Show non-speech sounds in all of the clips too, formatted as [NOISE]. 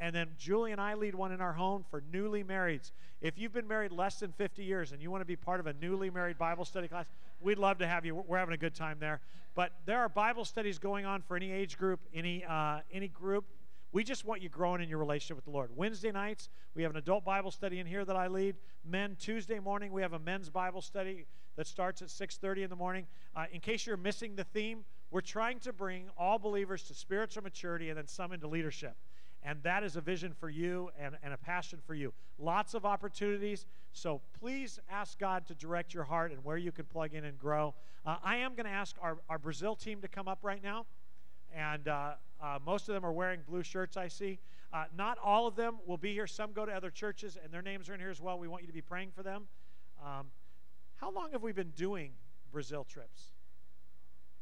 and then Julie and I lead one in our home for newly marrieds. If you've been married less than 50 years and you want to be part of a newly married Bible study class, we'd love to have you. We're having a good time there. But there are Bible studies going on for any age group, any uh, any group. We just want you growing in your relationship with the Lord. Wednesday nights, we have an adult Bible study in here that I lead. Men, Tuesday morning, we have a men's Bible study that starts at 6.30 in the morning. Uh, in case you're missing the theme, we're trying to bring all believers to spiritual maturity and then some into leadership. And that is a vision for you and, and a passion for you. Lots of opportunities. So please ask God to direct your heart and where you can plug in and grow. Uh, I am going to ask our, our Brazil team to come up right now. And uh, uh, most of them are wearing blue shirts, I see. Uh, not all of them will be here. Some go to other churches, and their names are in here as well. We want you to be praying for them. Um, how long have we been doing Brazil trips?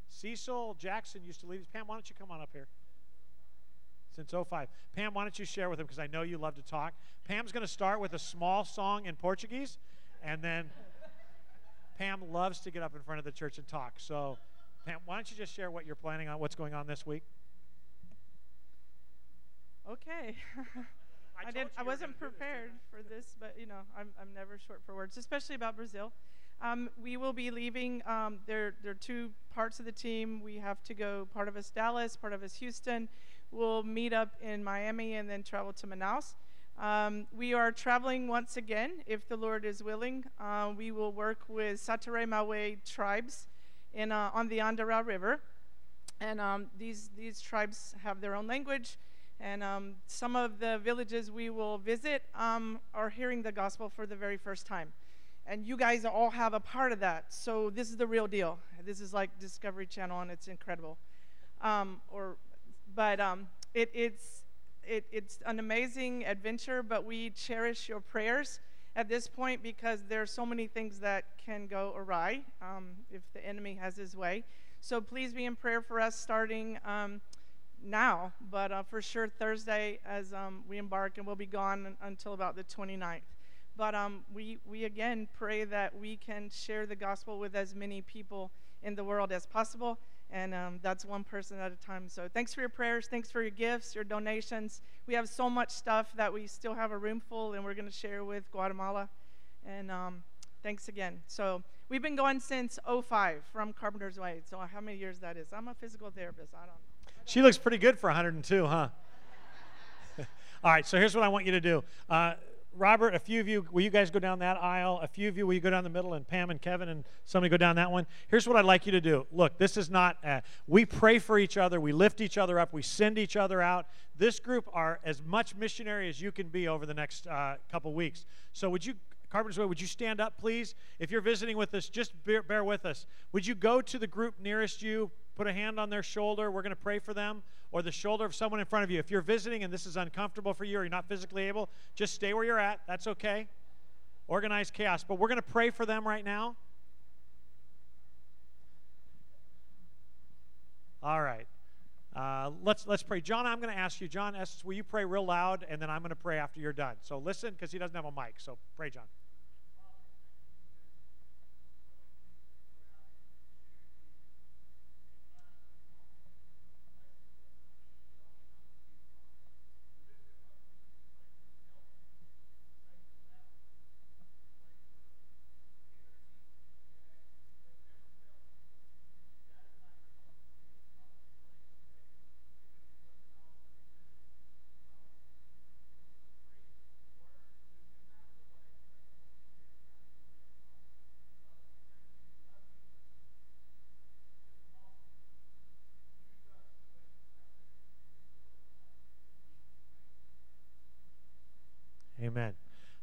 Cecil Jackson used to lead us. Pam, why don't you come on up here? Since 05. Pam, why don't you share with them because I know you love to talk. Pam's going to start with a small song in Portuguese, and then Pam loves to get up in front of the church and talk. So, Pam, why don't you just share what you're planning on, what's going on this week? Okay. [LAUGHS] I, I didn't. I wasn't prepared for this, but you know, I'm I'm never short for words, especially about Brazil. Um, we will be leaving. Um, there, there are two parts of the team. We have to go. Part of us Dallas, part of us Houston. We'll meet up in Miami and then travel to Manaus. Um, we are traveling once again, if the Lord is willing. Uh, we will work with Sateré-Mawé tribes in, uh, on the Andirá River. And um, these, these tribes have their own language. And um, some of the villages we will visit um, are hearing the gospel for the very first time. And you guys all have a part of that. So this is the real deal. This is like Discovery Channel, and it's incredible. Um, or, but um, it, it's, it, it's an amazing adventure, but we cherish your prayers at this point because there are so many things that can go awry um, if the enemy has his way. So please be in prayer for us starting um, now, but uh, for sure Thursday as um, we embark, and we'll be gone until about the 29th. But um, we, we again pray that we can share the gospel with as many people in the world as possible. And um, that's one person at a time. So thanks for your prayers. Thanks for your gifts, your donations. We have so much stuff that we still have a room full, and we're going to share with Guatemala. And um, thanks again. So we've been going since 05 from Carpenter's Way. So how many years that is? I'm a physical therapist. I don't know. She looks pretty good for 102, huh? [LAUGHS] All right, so here's what I want you to do. Uh, Robert, a few of you, will you guys go down that aisle? A few of you, will you go down the middle? And Pam and Kevin and somebody go down that one. Here's what I'd like you to do. Look, this is not, uh, we pray for each other, we lift each other up, we send each other out. This group are as much missionary as you can be over the next uh, couple weeks. So would you, Carpenter's Way, would you stand up, please? If you're visiting with us, just bear, bear with us. Would you go to the group nearest you, put a hand on their shoulder? We're going to pray for them or the shoulder of someone in front of you. If you're visiting and this is uncomfortable for you or you're not physically able, just stay where you're at. That's okay. Organized chaos. But we're going to pray for them right now. All right. Uh, let's let's pray. John, I'm going to ask you, John will you pray real loud, and then I'm going to pray after you're done. So listen, because he doesn't have a mic. So pray, John. Amen.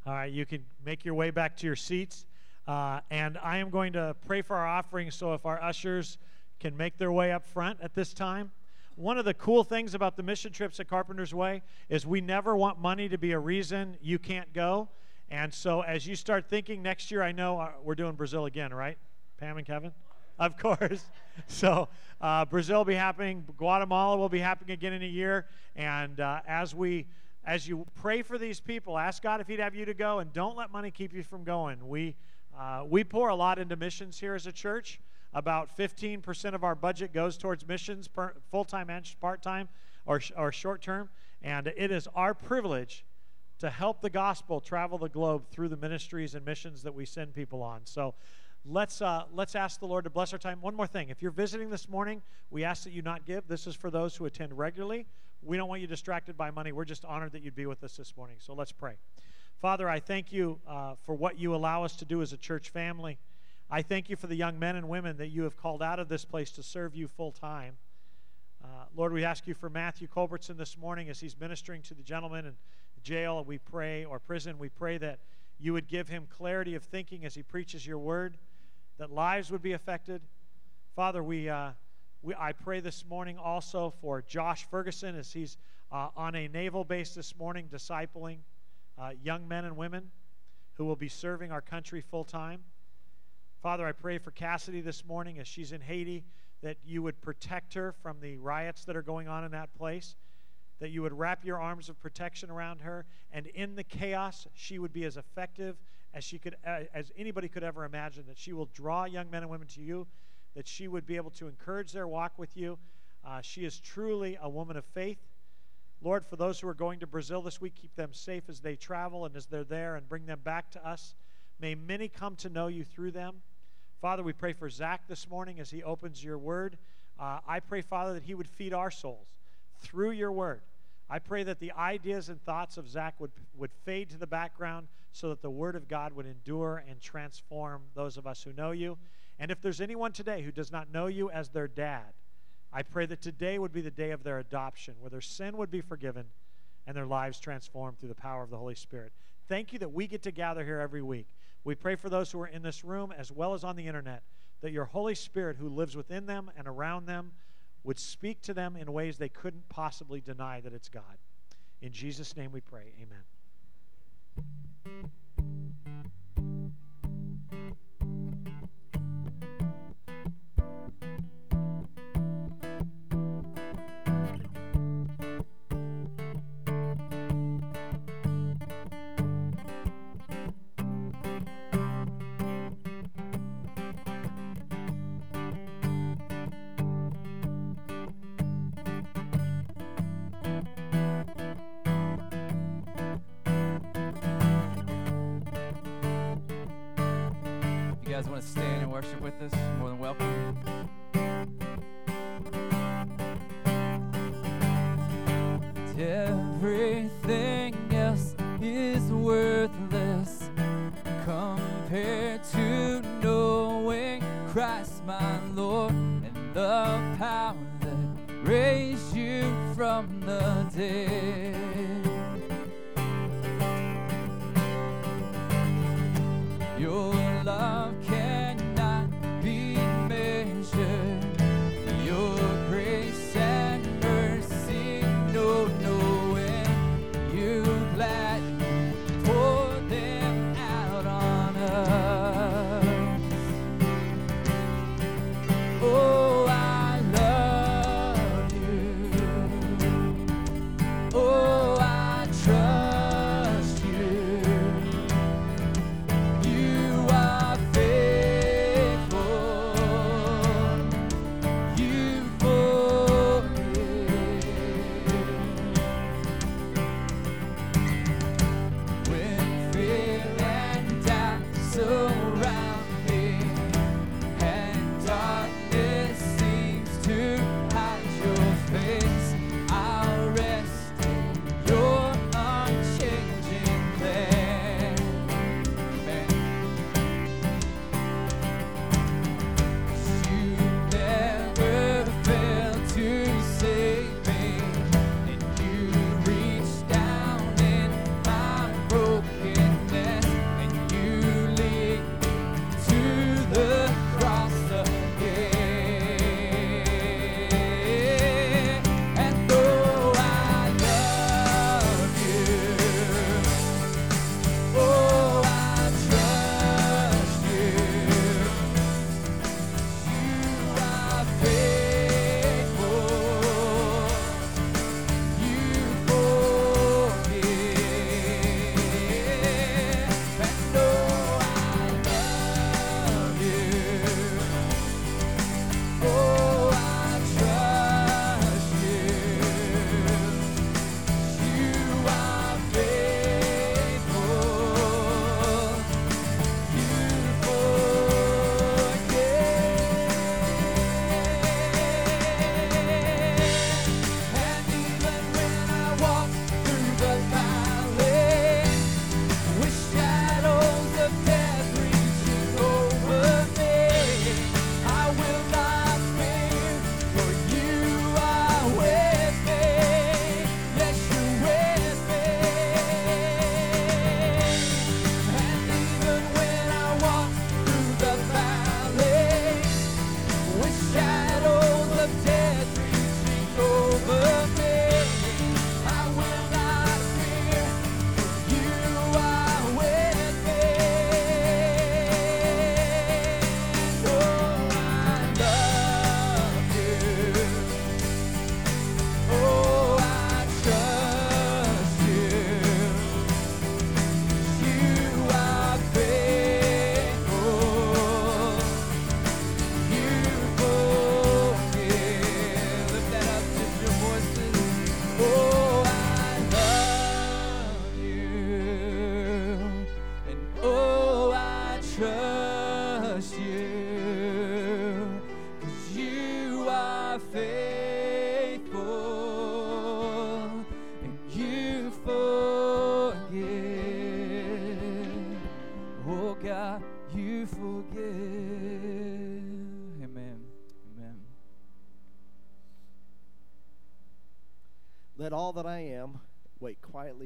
All right, you can make your way back to your seats. Uh, and I am going to pray for our offering. So if our ushers can make their way up front at this time. One of the cool things about the mission trips at Carpenter's Way is we never want money to be a reason you can't go. And so as you start thinking next year, I know uh, we're doing Brazil again, right? Pam and Kevin? Of [LAUGHS] course. So uh, Brazil will be happening. Guatemala will be happening again in a year. And uh, as we as you pray for these people, ask God if He'd have you to go, and don't let money keep you from going. We, uh, we pour a lot into missions here as a church. About 15% of our budget goes towards missions, full time and part time or, or short term. And it is our privilege to help the gospel travel the globe through the ministries and missions that we send people on. So let's uh, let's ask the Lord to bless our time. One more thing: if you're visiting this morning, we ask that you not give. This is for those who attend regularly. We don't want you distracted by money. We're just honored that you'd be with us this morning. So let's pray. Father, I thank you uh, for what you allow us to do as a church family. I thank you for the young men and women that you have called out of this place to serve you full time. Uh, Lord, we ask you for Matthew Culbertson this morning as he's ministering to the gentleman in jail. We pray, or prison, we pray that you would give him clarity of thinking as he preaches your word that lives would be affected. Father, we, uh, we, I pray this morning also for Josh Ferguson as he's uh, on a naval base this morning, discipling uh, young men and women who will be serving our country full time. Father, I pray for Cassidy this morning as she's in Haiti that you would protect her from the riots that are going on in that place, that you would wrap your arms of protection around her, and in the chaos, she would be as effective as she could uh, as anybody could ever imagine that she will draw young men and women to you that she would be able to encourage their walk with you. Uh, she is truly a woman of faith. Lord for those who are going to brazil this week keep them safe as they travel and as they're there and bring them back to us. May many come to know you through them. Father we pray for zach this morning as he opens your word. Uh, i pray father that he would feed our souls through your word. I pray that the ideas and thoughts of Zach would, would fade to the background so that the Word of God would endure and transform those of us who know you. And if there's anyone today who does not know you as their dad, I pray that today would be the day of their adoption, where their sin would be forgiven and their lives transformed through the power of the Holy Spirit. Thank you that we get to gather here every week. We pray for those who are in this room as well as on the internet, that your Holy Spirit, who lives within them and around them, would speak to them in ways they couldn't possibly deny that it's God. In Jesus' name we pray. Amen. Worship with us, more than welcome.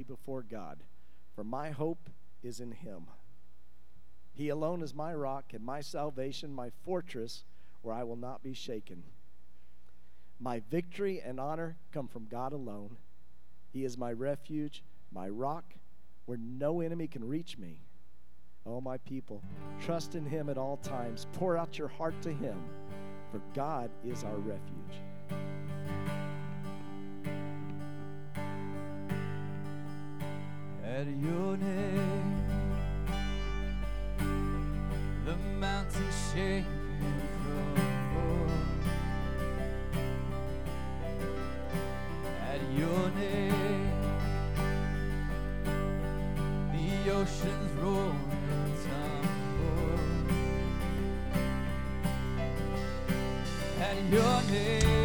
before God, for my hope is in him. He alone is my rock and my salvation, my fortress, where I will not be shaken. My victory and honor come from God alone. He is my refuge, my rock, where no enemy can reach me. Oh, my people, trust in him at all times. Pour out your heart to him, for God is our refuge. at your name. The mountain shaking from crumble at your name. The oceans roar tumble at your name.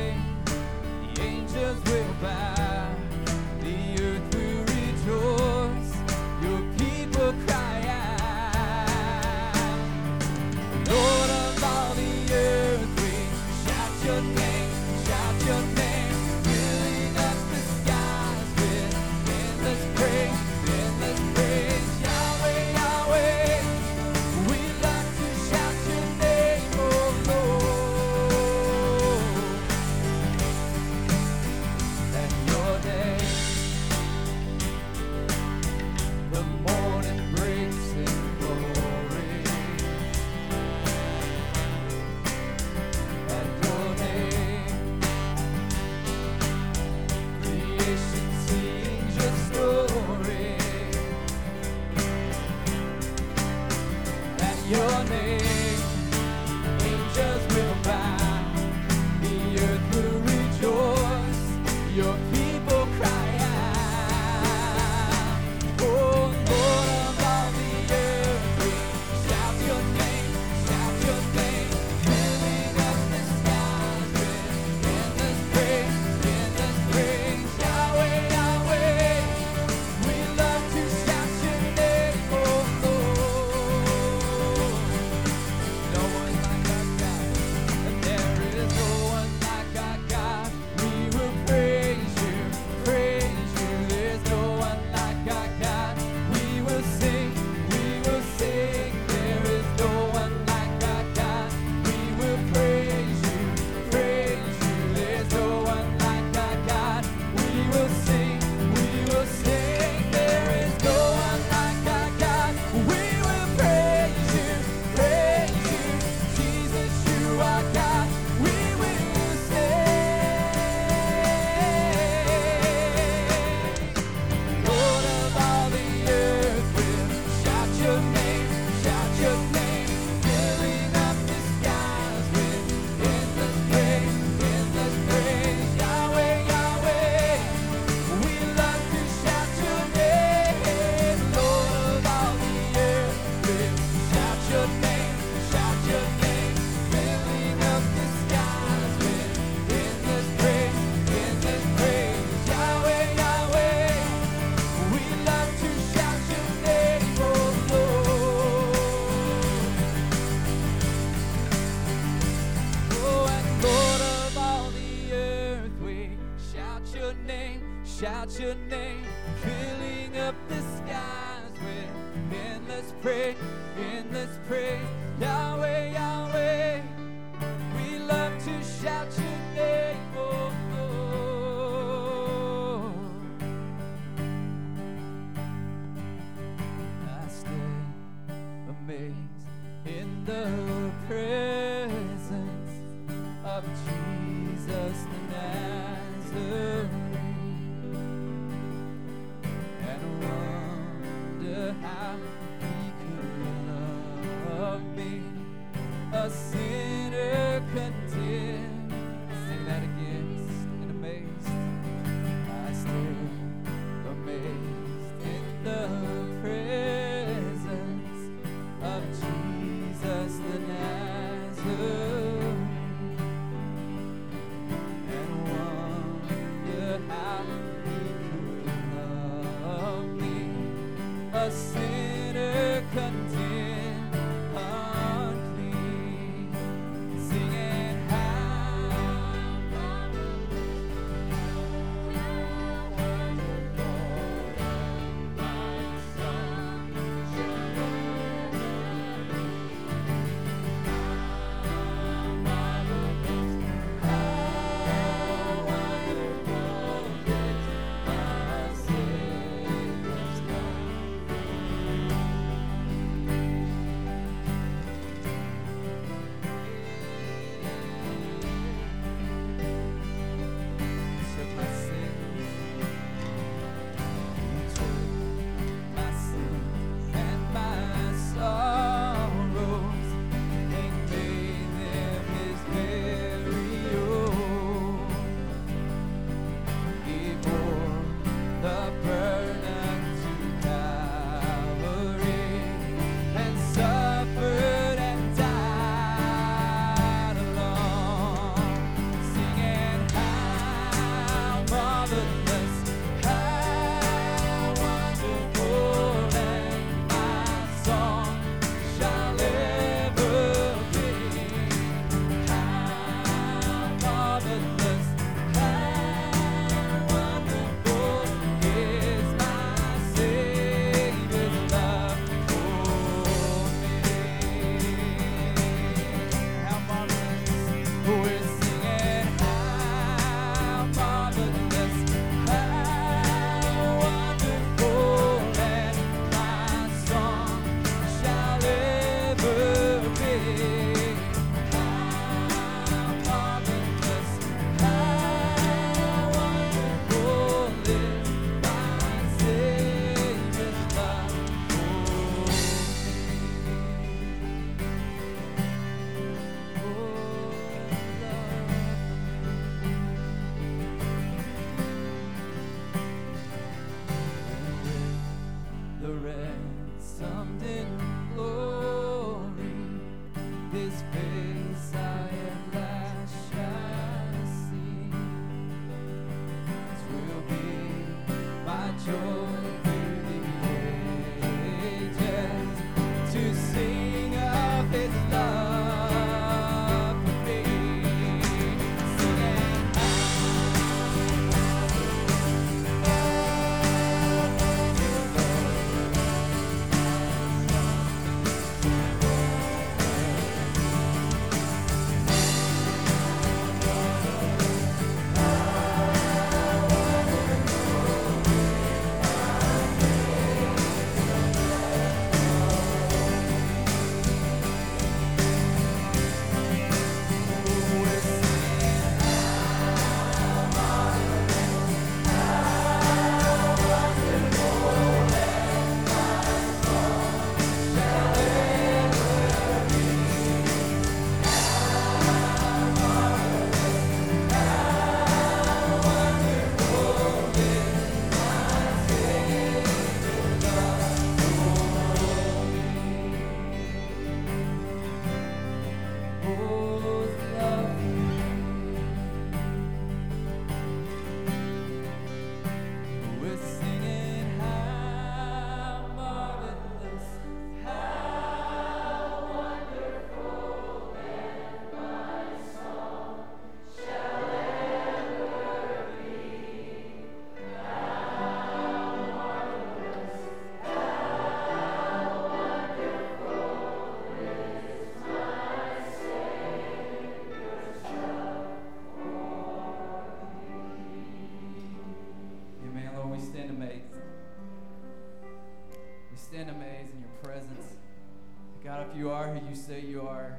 You are who you say you are,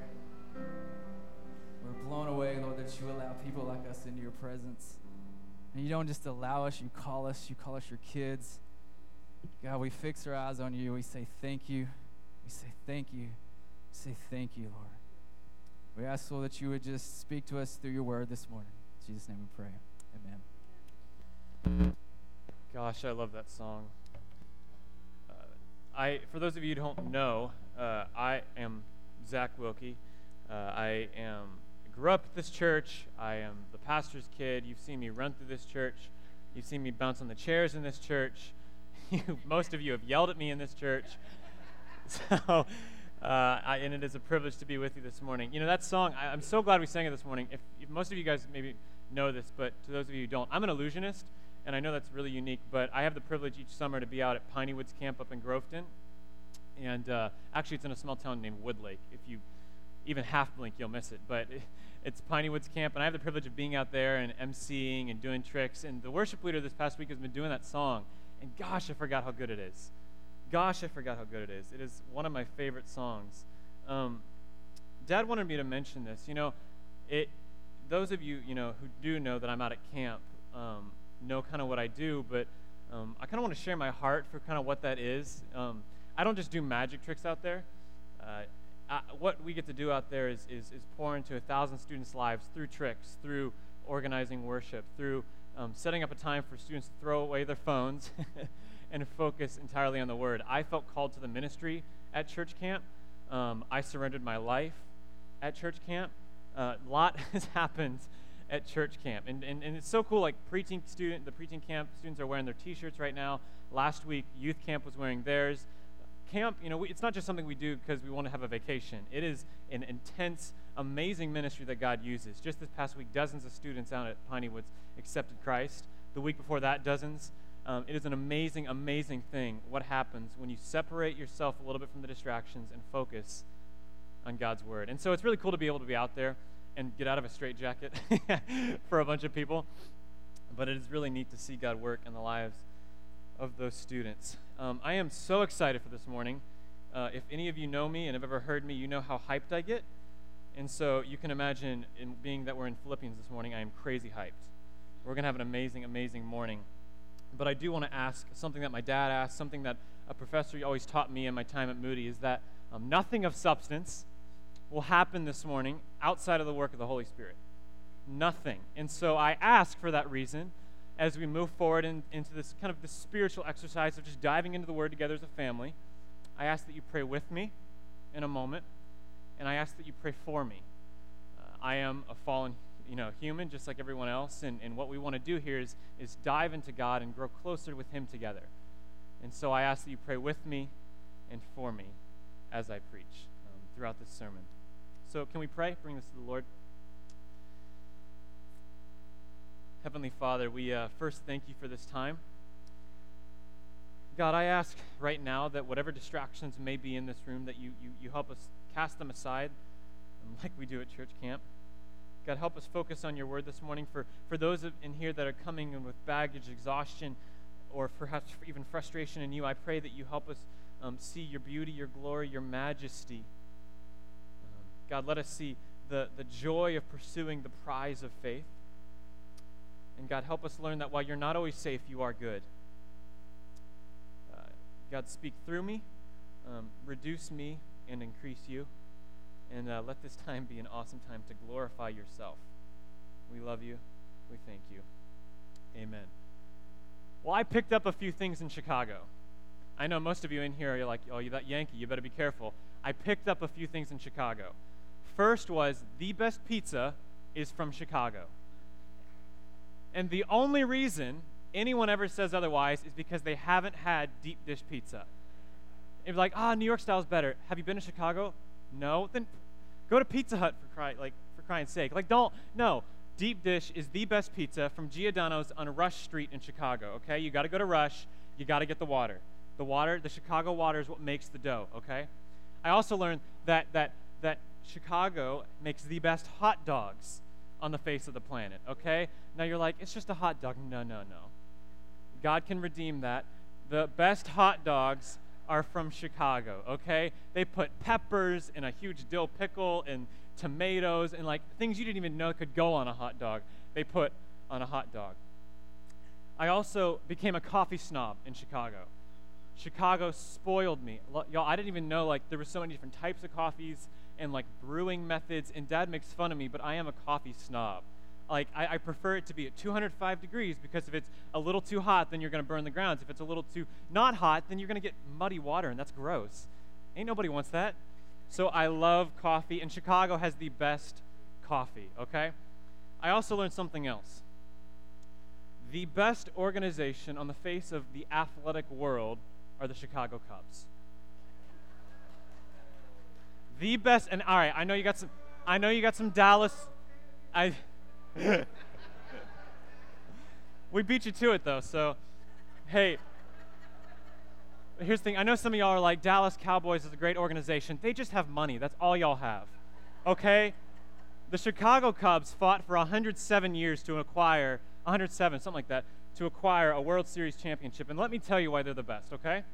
we're blown away, Lord, that you allow people like us into your presence. And you don't just allow us, you call us, you call us your kids. God, we fix our eyes on you. We say thank you. We say thank you. We say thank you, Lord. We ask, Lord, that you would just speak to us through your word this morning. In Jesus' name we pray. Amen. Gosh, I love that song. Uh, I, for those of you who don't know, uh, I am Zach Wilke. Uh, I am grew up at this church. I am the pastor's kid. You've seen me run through this church. You've seen me bounce on the chairs in this church. [LAUGHS] most of you have yelled at me in this church. [LAUGHS] So, uh, I, and it is a privilege to be with you this morning. You know, that song, I, am so glad we sang it this morning. If, if, most of you guys maybe know this, but to those of you who don't, I'm an illusionist, and I know that's really unique, but I have the privilege each summer to be out at Piney Woods Camp up in Groveton. And uh, actually, it's in a small town named Woodlake. If you even half blink, you'll miss it. But [LAUGHS] it's Piney Woods Camp, and I have the privilege of being out there and emceeing and doing tricks. And the worship leader this past week has been doing that song. And gosh, I forgot how good it is. Gosh, I forgot how good it is. It is one of my favorite songs. Um, Dad wanted me to mention this. You know, it. Those of you, you know, who do know that I'm out at camp, um, know kind of what I do. But um, I kind of want to share my heart for kind of what that is. Um, I don't just do magic tricks out there. Uh, I, what we get to do out there is, is, is pour into a thousand students' lives through tricks, through organizing worship, through um, setting up a time for students to throw away their phones [LAUGHS] and focus entirely on the Word. I felt called to the ministry at church camp. Um, I surrendered my life at church camp. A uh, lot [LAUGHS] has happened at church camp. And, and, and it's so cool, like preaching student, the preaching camp students are wearing their t-shirts right now. Last week, youth camp was wearing theirs. Camp, you know, we, it's not just something we do because we want to have a vacation. It is an intense, amazing ministry that God uses. Just this past week, dozens of students out at Piney Woods accepted Christ. The week before that, dozens. Um, it is an amazing, amazing thing what happens when you separate yourself a little bit from the distractions and focus on God's word. And so it's really cool to be able to be out there and get out of a straitjacket [LAUGHS] for a bunch of people. But it is really neat to see God work in the lives of those students. Um, I am so excited for this morning. Uh, if any of you know me and have ever heard me, you know how hyped I get. And so you can imagine, in being that we're in Philippians this morning, I am crazy hyped. We're going to have an amazing, amazing morning. But I do want to ask something that my dad asked, something that a professor always taught me in my time at Moody, is that um, nothing of substance will happen this morning outside of the work of the Holy Spirit. Nothing. And so I ask for that reason as we move forward in, into this kind of this spiritual exercise of just diving into the Word together as a family. I ask that you pray with me in a moment, and I ask that you pray for me. Uh, I am a fallen you know, human just like everyone else, and, and what we want to do here is, is dive into God and grow closer with Him together. And so I ask that you pray with me and for me as I preach um, throughout this sermon. So, can we pray? Bring this to the Lord. Heavenly Father, we uh, first thank you for this time. God, I ask right now that whatever distractions may be in this room, that you, you, you help us cast them aside, um, like we do at church camp. God, help us focus on your word this morning. For, for those in here that are coming in with baggage, exhaustion, or perhaps even frustration in you, I pray that you help us um, see your beauty, your glory, your majesty God, let us see the, the joy of pursuing the prize of faith. And God, help us learn that while you're not always safe, you are good. Uh, God, speak through me, um, reduce me, and increase you. And uh, let this [LAUGHS] time be an awesome time to glorify yourself. We love you. We thank you. Amen. Well, I picked up a few things in Chicago. I know most of you in here are like, oh, you that Yankee, you better be careful. I picked up a few things in Chicago. First was the best pizza is from Chicago. And the only reason anyone ever says otherwise is because they haven't had deep dish pizza. It's like, ah, New York style is better. Have you been to Chicago? No. Then go to Pizza Hut for cry, like for crying sake. Like, don't. No. Deep dish is the best pizza from Giordano's on Rush Street in Chicago. Okay, you got to go to Rush. You got to get the water. The water, the Chicago water is what makes the dough. Okay. I also learned that that that Chicago makes the best hot dogs on the face of the planet, okay? Now you're like, it's just a hot dog. No, no, no. God can redeem that. The best hot dogs are from Chicago, okay? They put peppers and a huge dill pickle and tomatoes and like things you didn't even know could go on a hot dog. They put on a hot dog. I also became a coffee snob in Chicago. Chicago spoiled me. Y'all, I didn't even know like there were so many different types of coffees and like brewing methods, and dad makes fun of me, but I am a coffee snob. Like, I, I prefer it to be at 205 degrees because if it's a little too hot, then you're going to burn the grounds. If it's a little too not hot, then you're going to get muddy water, and that's gross. Ain't nobody wants that. So I love coffee, and Chicago has the best coffee, okay? I also learned something else. The best organization on the face of the athletic world are the Chicago Cubs. The best, and all right, I know you got some, I know you got some Dallas, I, [LAUGHS] we beat you to it though, so hey. Here's the thing I know some of y'all are like, Dallas Cowboys is a great organization. They just have money. That's all y'all have. Okay? The Chicago Cubs fought for 107 years to acquire, 107, something like that, to acquire a World Series championship. And let me tell you why they're the best, okay?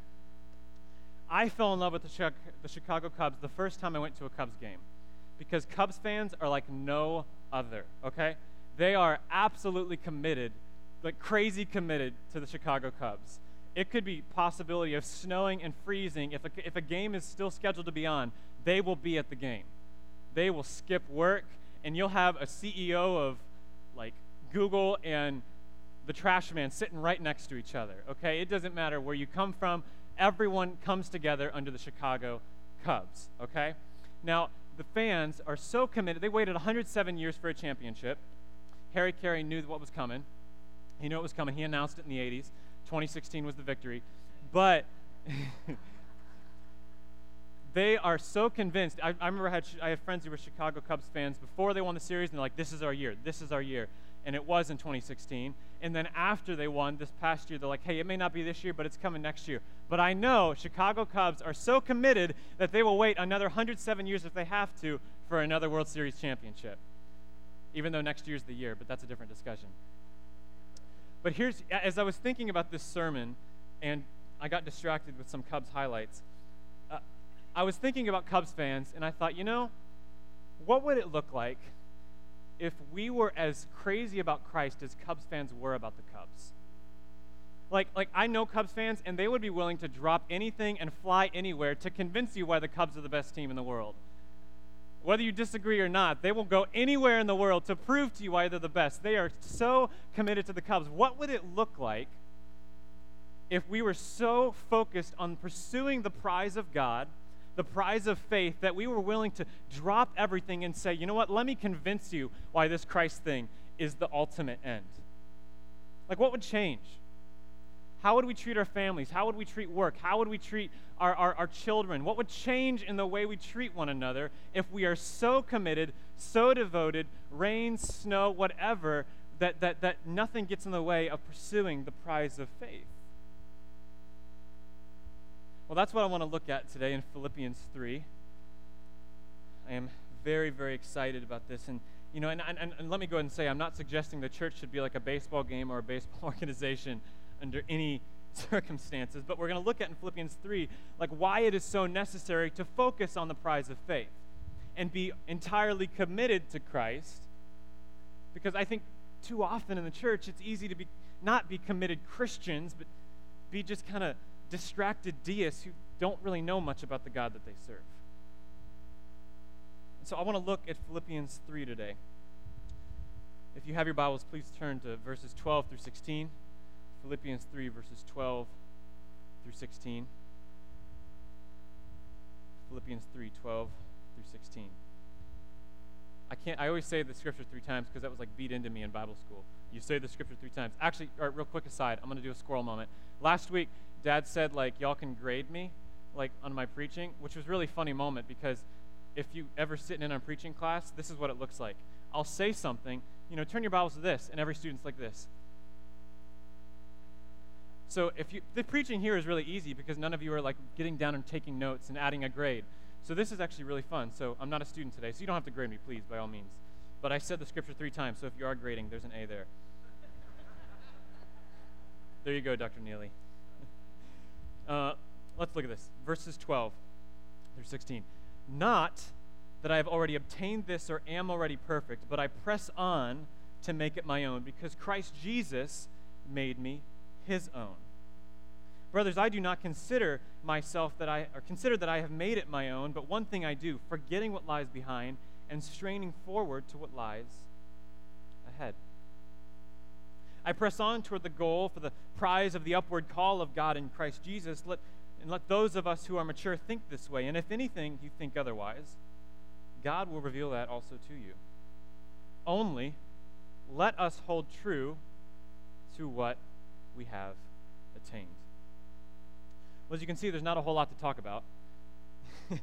I fell in love with the, the Chicago Cubs the first time I went to a Cubs game because Cubs fans are like no other, okay? They are absolutely committed, like crazy committed to the Chicago Cubs. It could be possibility of snowing and freezing. If a, if a game is still scheduled to be on, they will be at the game. They will skip work, and you'll have a CEO of like Google and the trash man sitting right next to each other. Okay, it doesn't matter where you come from. Everyone comes together under the Chicago Cubs. Okay, now the fans are so committed. They waited 107 years for a championship. Harry Caray knew what was coming. He knew it was coming. He announced it in the 80s. 2016 was the victory. But [LAUGHS] they are so convinced. I, I remember I had, I had friends who were Chicago Cubs fans before they won the series, and they're like, this is our year. This is our year. And it was in 2016. And then after they won this past year, they're like, hey, it may not be this year, but it's coming next year. But I know Chicago Cubs are so committed that they will wait another 107 years if they have to for another World Series championship even though next year's the year, but that's a different discussion. But here's, as I was thinking about this sermon, and I got distracted with some Cubs highlights, uh, I was thinking about Cubs fans, and I thought, you know, what would it look like if we were as crazy about Christ as Cubs fans were about the Cubs? Like, like I know Cubs fans, and they would be willing to drop anything and fly anywhere to convince you why the Cubs are the best team in the world whether you disagree or not, they will go anywhere in the world to prove to you why they're the best. They are so committed to the Cubs. What would it look like if we were so focused on pursuing the prize of God, the prize of faith, that we were willing to drop everything and say, you know what, let me convince you why this Christ thing is the ultimate end? Like, what would change? How would we treat our families? How would we treat work? How would we treat our, our, our, children? What would change in the way we treat one another if we are so committed, so devoted, rain, snow, whatever, that, that, that nothing gets in the way of pursuing the prize of faith? Well, that's what I want to look at today in Philippians 3. I am very, very excited about this. And, you know, and, and, and let me go ahead and say, I'm not suggesting the church should be like a baseball game or a baseball [LAUGHS] organization under any [LAUGHS] circumstances. But we're going to look at in Philippians 3, like why it is so necessary to focus on the prize of faith and be entirely committed to Christ. Because I think too often in the church, it's easy to be not be committed Christians, but be just kind of distracted deists who don't really know much about the God that they serve. So I want to look at Philippians 3 today. If you have your Bibles, please turn to verses 12 through 16. Philippians 3, verses 12 through 16. Philippians 3, 12 through 16. I can't, I always say the scripture three times because that was like beat into me in Bible school. You say the scripture three times. Actually, all right, real quick aside, I'm going to do a squirrel moment. Last week, Dad said, like, y'all can grade me, like, on my preaching, which was really funny moment because if you ever sitting in a preaching class, this is what it looks like. I'll say something, you know, turn your Bibles to this, and every student's like this. So if you, the preaching here is really easy because none of you are like getting down and taking notes and adding a grade. So this is actually really fun. So I'm not a student today, so you don't have to grade me, please, by all means. But I said the scripture three times, so if you are grading, there's an A there. [LAUGHS] there you go, Dr. Neely. [LAUGHS] uh, let's look at this. Verses 12 through 16. Not that I have already obtained this or am already perfect, but I press on to make it my own because Christ Jesus made me his own. Brothers, I do not consider myself that I or consider that I have made it my own, but one thing I do, forgetting what lies behind and straining forward to what lies ahead. I press on toward the goal for the prize of the upward call of God in Christ Jesus. Let, and let those of us who are mature think this way. And if anything you think otherwise, God will reveal that also to you. Only let us hold true to what we have attained. Well, as you can see, there's not a whole lot to talk about. [LAUGHS]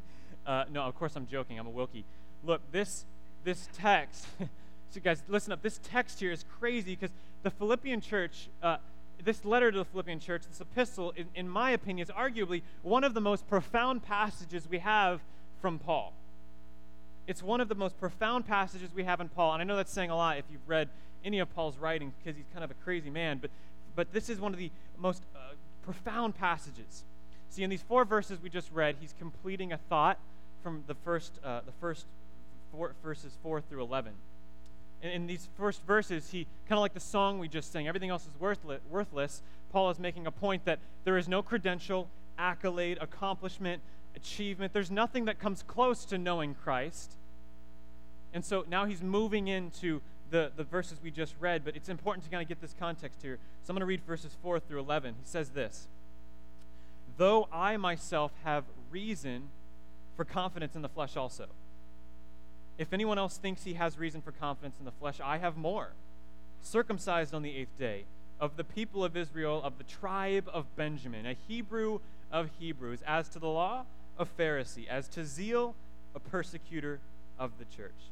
uh, no, of course I'm joking. I'm a Wilke. Look, this this text. [LAUGHS] so, you guys, listen up. This text here is crazy because the Philippian church. Uh, this letter to the Philippian church, this epistle, in, in my opinion, is arguably one of the most profound passages we have from Paul. It's one of the most profound passages we have in Paul, and I know that's saying a lot if you've read any of Paul's writings because he's kind of a crazy man, but, but this is one of the most uh, profound passages. See, in these four verses we just read, he's completing a thought from the first, uh, the first four, verses 4 through 11. In, in these first verses, he, kind of like the song we just sang, everything else is worthless, worthless. Paul is making a point that there is no credential, accolade, accomplishment, achievement. There's nothing that comes close to knowing Christ. And so now he's moving into the, the verses we just read, but it's important to kind of get this context here. So I'm going to read verses 4 through 11. He says this Though I myself have reason for confidence in the flesh also. If anyone else thinks he has reason for confidence in the flesh, I have more. Circumcised on the eighth day, of the people of Israel, of the tribe of Benjamin, a Hebrew of Hebrews, as to the law, a Pharisee, as to zeal, a persecutor of the church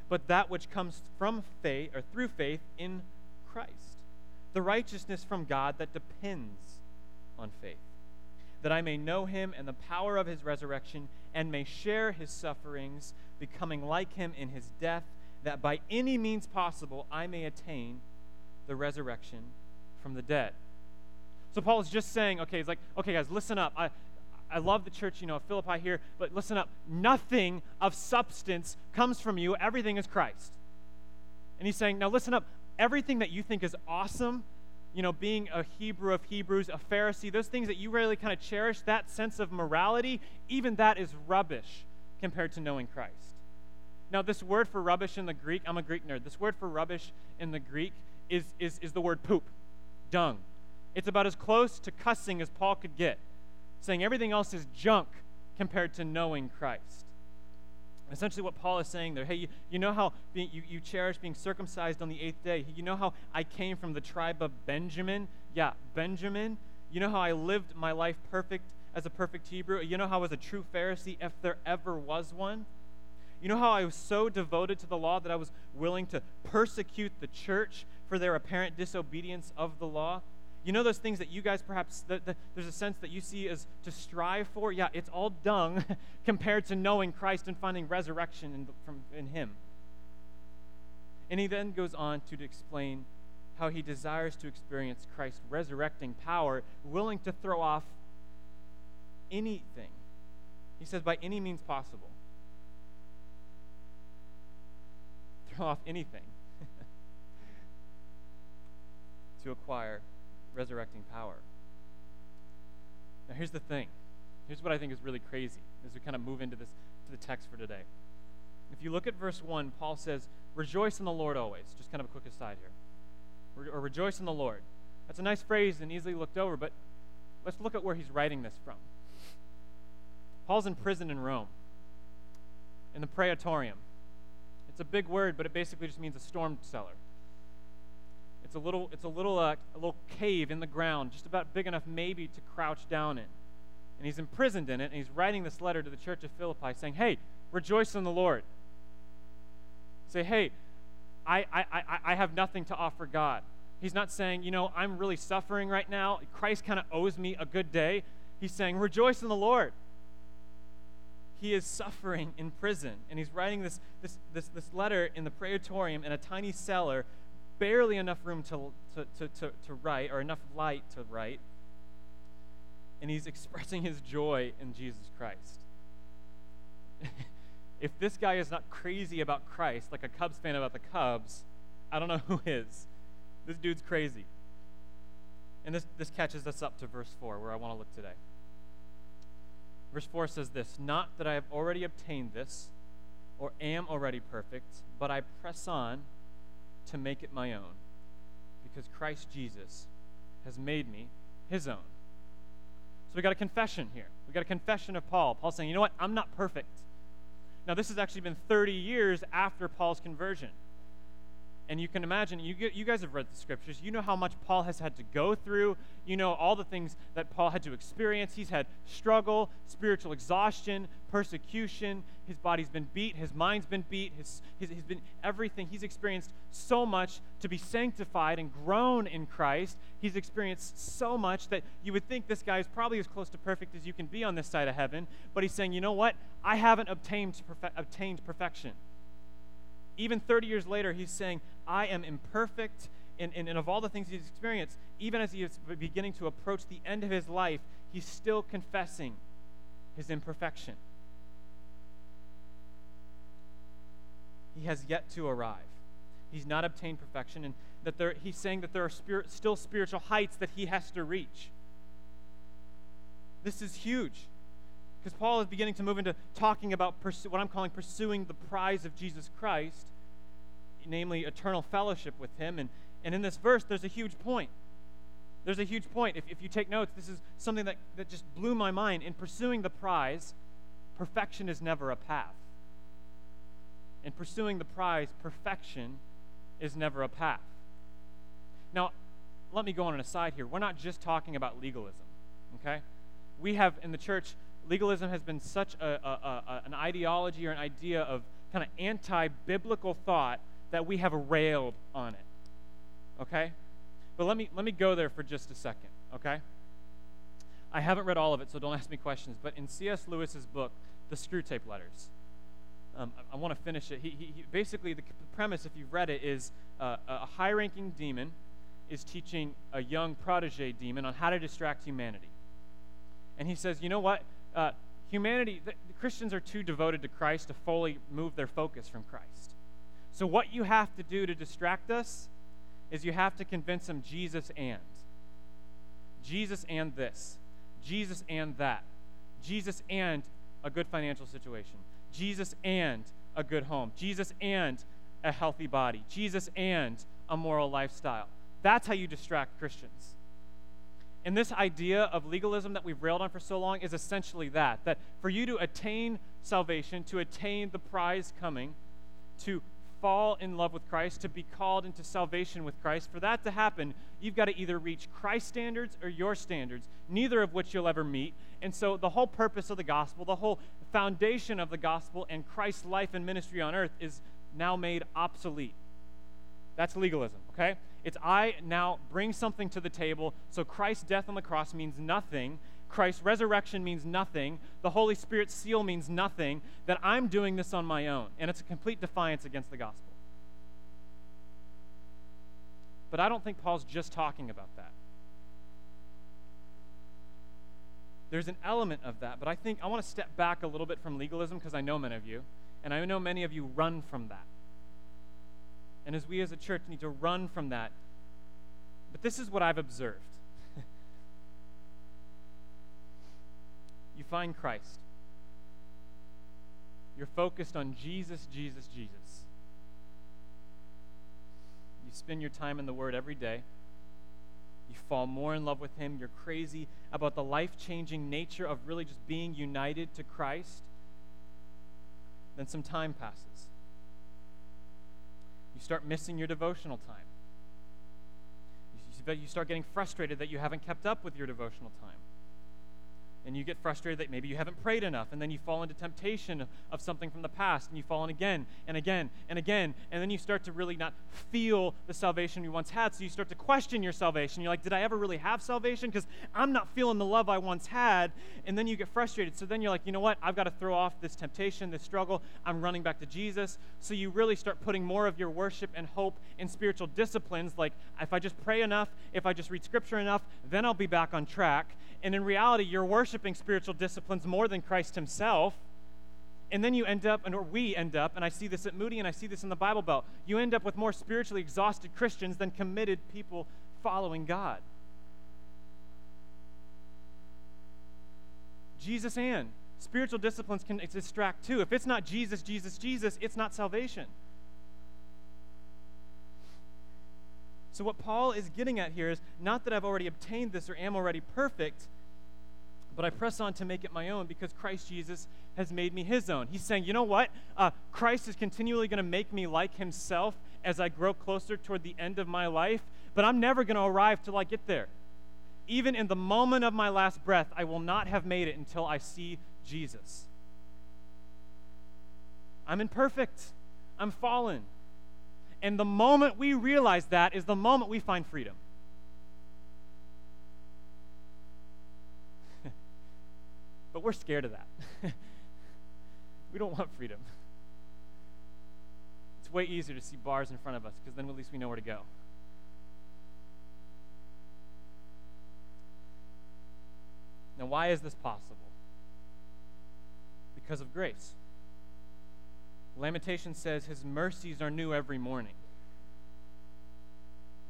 but that which comes from faith or through faith in Christ. The righteousness from God that depends on faith, that I may know him and the power of his resurrection and may share his sufferings, becoming like him in his death, that by any means possible I may attain the resurrection from the dead. So Paul is just saying, okay, he's like, okay, guys, listen up. I, I love the church, you know, Philippi here, but listen up. Nothing of substance comes from you, everything is Christ. And he's saying, now listen up. Everything that you think is awesome, you know, being a Hebrew of Hebrews, a Pharisee, those things that you really kind of cherish, that sense of morality, even that is rubbish compared to knowing Christ. Now, this word for rubbish in the Greek, I'm a Greek nerd. This word for rubbish in the Greek is, is, is the word poop, dung. It's about as close to cussing as Paul could get saying everything else is junk compared to knowing Christ. Essentially, what Paul is saying there hey, you, you know how being, you, you cherish being circumcised on the eighth day? You know how I came from the tribe of Benjamin? Yeah, Benjamin. You know how I lived my life perfect as a perfect Hebrew? You know how I was a true Pharisee if there ever was one? You know how I was so devoted to the law that I was willing to persecute the church for their apparent disobedience of the law? You know those things that you guys perhaps, the, the, there's a sense that you see as to strive for? Yeah, it's all dung [LAUGHS] compared to knowing Christ and finding resurrection in, from, in Him. And he then goes on to explain how he desires to experience Christ's resurrecting power, willing to throw off anything. He says, by any means possible. [LAUGHS] Throw off anything [LAUGHS] to acquire resurrecting power. Now, here's the thing. Here's what I think is really crazy as we kind of move into this to the text for today. If you look at verse 1, Paul says, Rejoice in the Lord always. Just kind of a quick aside here. Re- or rejoice in the Lord. That's a nice phrase and easily looked over, but let's look at where he's writing this from. Paul's in prison in Rome, in the Praetorium. It's a big word, but it basically just means a storm cellar. It's a little, it's a little, uh, a little cave in the ground, just about big enough maybe to crouch down in. and he's imprisoned in it, and he's writing this letter to the church of Philippi saying, Hey, rejoice in the Lord. Say, Hey, I, I, I, I have nothing to offer God. He's not saying, you know, I'm really suffering right now. Christ kind of owes me a good day. He's saying, rejoice in the Lord. He is suffering in prison, and he's writing this, this, this, this letter in the praetorium in a tiny cellar, barely enough room to, to, to, to, to write, or enough light to write. And he's [LAUGHS] expressing his joy in Jesus Christ. [LAUGHS] if this guy is not crazy about Christ, like a Cubs fan about the Cubs, I don't know [LAUGHS] who is. This dude's crazy. And this, this catches us up to verse 4, where I want to look today. Verse 4 says this Not that I have already obtained this or am already perfect, but I press on to make it my own, because Christ Jesus has made me his own. So we got a confession here. We got a confession of Paul. Paul saying, You know what? I'm not perfect. Now, this has actually been 30 years after Paul's conversion. And you can imagine, you, you guys have read the scriptures. You know how much Paul has had to go through. You know all the things that Paul had to experience. He's had struggle, spiritual exhaustion, persecution. His body's been beat. His mind's been beat. His, his, he's been everything. He's experienced so much to be sanctified and grown in Christ. He's experienced so much that you would think this guy is probably as close to perfect as you can be on this side of heaven. But he's saying, you know what? I haven't obtained, perfe- obtained perfection even 30 years later, he's saying, I am imperfect. And, and, and, of all the things he's experienced, even as he is beginning to approach the end of his life, he's still confessing his imperfection. He has yet to arrive. He's not obtained perfection, and that there, he's saying that there are spirit, still spiritual heights that he has to reach. This is huge because Paul is beginning to move into talking about pursu- what I'm calling pursuing the prize of Jesus Christ, namely eternal fellowship with Him. And, and in this verse, there's a huge point. There's a huge point. If, if you take notes, this is something that, that just blew my mind. In pursuing the prize, perfection is never a path. In pursuing the prize, perfection is never a path. Now, let me go on an aside here. We're not just talking about legalism, okay? We have in the church legalism has been such a, a, a, an ideology or an idea of kind of anti biblical thought that we have railed on it. Okay? But let me, let me go there for just a second, okay? I haven't read all of it, so don't [LAUGHS] ask me questions. But in C.S. Lewis's book, The Screwtape Letters, um, I, I want to finish it. He, he, he basically, the premise, if you've read it, is uh, a high ranking demon is teaching a young protege demon on how to distract humanity. And he says, you know what? Uh, humanity, the, the Christians are too devoted to Christ to fully move their focus from Christ. So, what you have to do to distract us is you have to convince them Jesus and. Jesus and this. Jesus and that. Jesus and a good financial situation. Jesus and a good home. Jesus and a healthy body. Jesus and a moral lifestyle. That's how you distract Christians. And this idea of legalism that we've railed on for so long is essentially that that for you to attain salvation, to attain the prize coming, to fall in love with Christ, to be called into salvation with Christ, for that to happen, you've got to either reach Christ's standards or your standards, neither of which you'll ever meet. And so the whole purpose of the gospel, the whole foundation of the gospel and Christ's life and ministry on earth is now made obsolete. That's legalism, okay? It's I now bring something to the table. So Christ's death on the cross means nothing. Christ's resurrection means nothing. The Holy Spirit's seal means nothing. That I'm doing this on my own. And it's a complete defiance against the gospel. But I don't think Paul's just talking about that. There's an element of that, but I think I want to step back a little bit from legalism because I know many of you, and I know many of you run from that. And as we as a church need to run from that. But this is what I've observed [LAUGHS] you find Christ, you're focused on Jesus, Jesus, Jesus. You spend your time in the Word every day. You fall more in love with Him. You're crazy about the life changing nature of really just being united to Christ. Then some time passes. You start missing your devotional time. You start getting frustrated that you haven't kept up with your devotional time. And you get frustrated that maybe you haven't prayed enough, and then you fall into temptation of something from the past, and you fall in again and again and again, and then you start to really not feel the salvation you once had, so you start to question your salvation. You're like, did I ever really have salvation? Because I'm not feeling the love I once had, and then you get frustrated. So then you're like, you know what? I've got to throw off this temptation, this struggle. I'm running back to Jesus. So you really start putting more of your worship and hope in spiritual disciplines, like if I just pray enough, if I just read scripture enough, then I'll be back on track. And in reality, you're worshiping spiritual disciplines more than Christ himself. And then you end up, and or we end up, and I see this at Moody and I see this in the Bible Belt, you end up with more spiritually exhausted Christians than committed people following God. Jesus and spiritual disciplines can distract too. If it's not Jesus, Jesus, Jesus, it's not salvation. So, what Paul is getting at here is not that I've already obtained this or am already perfect, but I press on to make it my own because Christ Jesus has made me his own. He's saying, you know what? Uh, Christ is continually going to make me like himself as I grow closer toward the end of my life, but I'm never going to arrive till I get there. Even in the moment of my last breath, I will not have made it until I see Jesus. I'm imperfect, I'm fallen. And the moment we realize that is the moment we find freedom. [LAUGHS] but we're scared of that. [LAUGHS] we don't want freedom. It's way easier to see bars in front of us because then at least we know where to go. Now, why is this possible? Because of grace. Lamentation says his mercies are new every morning.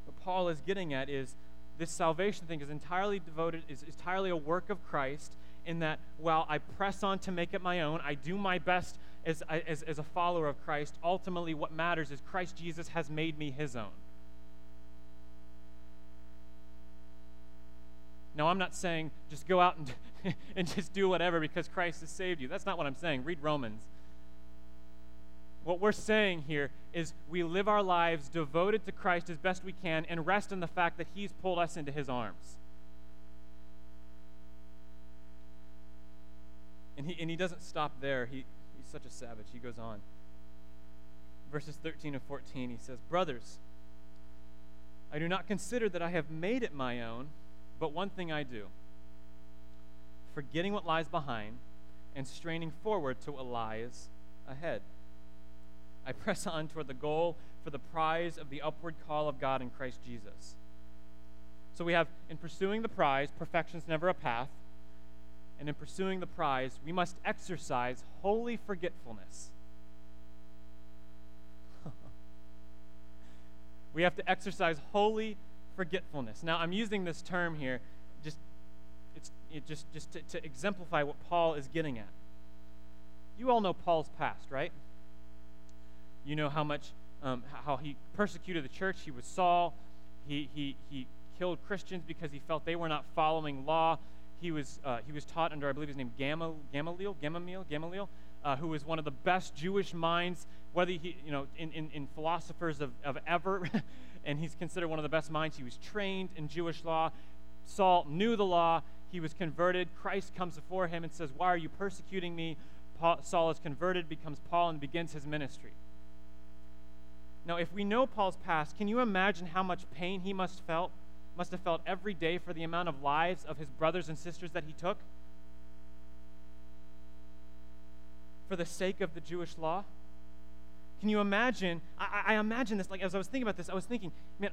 What Paul is getting at is this salvation thing is entirely devoted, is entirely a work of Christ, in that while I press on to make it my own, I do my best as, as, as a follower of Christ. Ultimately, what matters is Christ Jesus has made me his own. Now, I'm not saying just go out and, [LAUGHS] and just do whatever because Christ has saved you. That's not what I'm saying. Read Romans. What we're saying here is we live our lives devoted to Christ as best we can and rest in the fact that He's pulled us into His arms. And He, and he doesn't stop there. He, he's such a savage. He goes on. Verses 13 and 14, he says, Brothers, I do not consider that I have made it my own, but one thing I do, forgetting what lies behind and straining forward to what lies ahead. I press on toward the goal for the prize of the upward call of God in Christ Jesus. So we have in pursuing the prize, perfection's never a path. And in pursuing the prize, we must exercise holy forgetfulness. [LAUGHS] we have to exercise holy forgetfulness. Now, I'm using this term here just, it's, it just, just to, to exemplify what Paul is getting at. You all know Paul's past, right? You know how much, um, how he persecuted the church. He was Saul. He, he, he killed Christians because he felt they were not following law. He was, uh, he was taught under, I believe his name, Gamaliel, Gamaliel, Gamaliel, Gamaliel uh, who was one of the best Jewish minds, whether he, you know, in, in, in philosophers of, of ever, [LAUGHS] and he's considered one of the best minds. He was trained in Jewish law. Saul knew the law. He was converted. Christ comes before him and says, Why are you persecuting me? Paul, Saul is converted, becomes Paul, and begins his ministry. Now, if we know Paul's past, can you imagine how much pain he must felt, must have felt every day for the amount of lives of his brothers and sisters that he took? For the sake of the Jewish law? Can you imagine? I, I imagine this, like as I was thinking about this, I was thinking, man,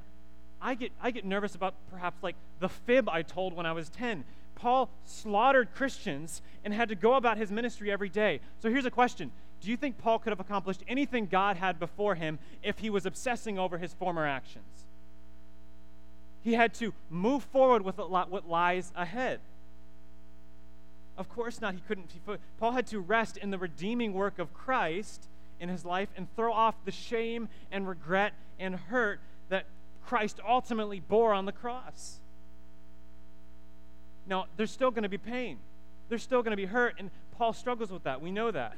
I get, I get nervous about perhaps like the fib I told when I was 10. Paul slaughtered Christians and had to go about his ministry every day. So here's a question do you think Paul could have accomplished anything God had before him if he was obsessing over his former actions? He had to move forward with what lies ahead. Of course not. He couldn't. Paul had to rest in the redeeming work of Christ in his life and throw off the shame and regret and hurt that Christ ultimately bore on the cross. Now, there's still going to be pain. There's still going to be hurt, and Paul struggles with that. We know that.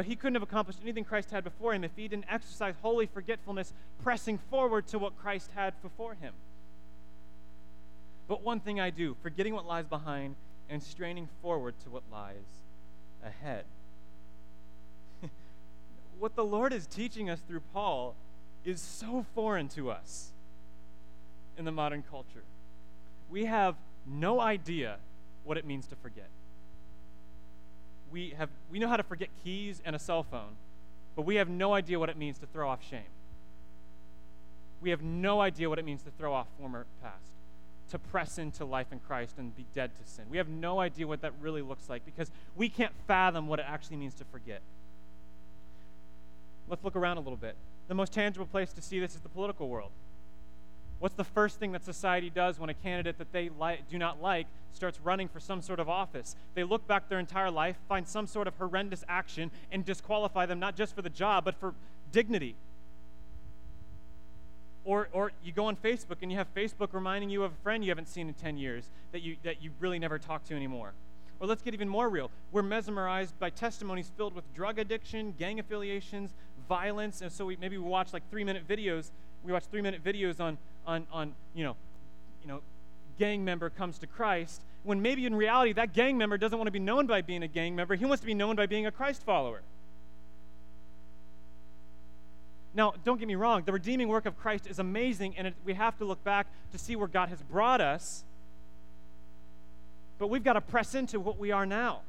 But he couldn't have accomplished anything Christ had before him if he didn't exercise holy forgetfulness, pressing forward to what Christ had before him. But one thing I do, forgetting what lies behind and straining forward to what lies ahead. [LAUGHS] what the Lord is teaching us through Paul is so foreign to us in the modern culture. We have no idea what it means to forget. We, have, we know how to forget keys and a cell phone, but we have no idea what it means to throw off shame. We have no idea what it means to throw off former past, to press into life in Christ and be dead to sin. We have no idea what that really looks like because we can't fathom what it actually means to forget. Let's look around a little bit. The most tangible place to see this is the political world. What's the first thing that society does when a candidate that they li- do not like starts running for some sort of office? They look back their entire life, find some sort of horrendous action, and disqualify them not just for the job, but for dignity. Or, or you go on Facebook and you have Facebook reminding you of a friend you haven't seen in 10 years that you, that you really never talk to anymore. Or let's get even more real. We're mesmerized by testimonies filled with drug addiction, gang affiliations, violence, and so we maybe we watch like three minute videos. We watch three minute videos on on, on you know, you know, gang member comes to Christ, when maybe in reality that gang member doesn't want to be known by being a gang member, he wants to be known by being a Christ follower. Now, don't get me wrong, the redeeming work of Christ is amazing, and it, we have to look back to see where God has brought us. But we've got to press into what we are now.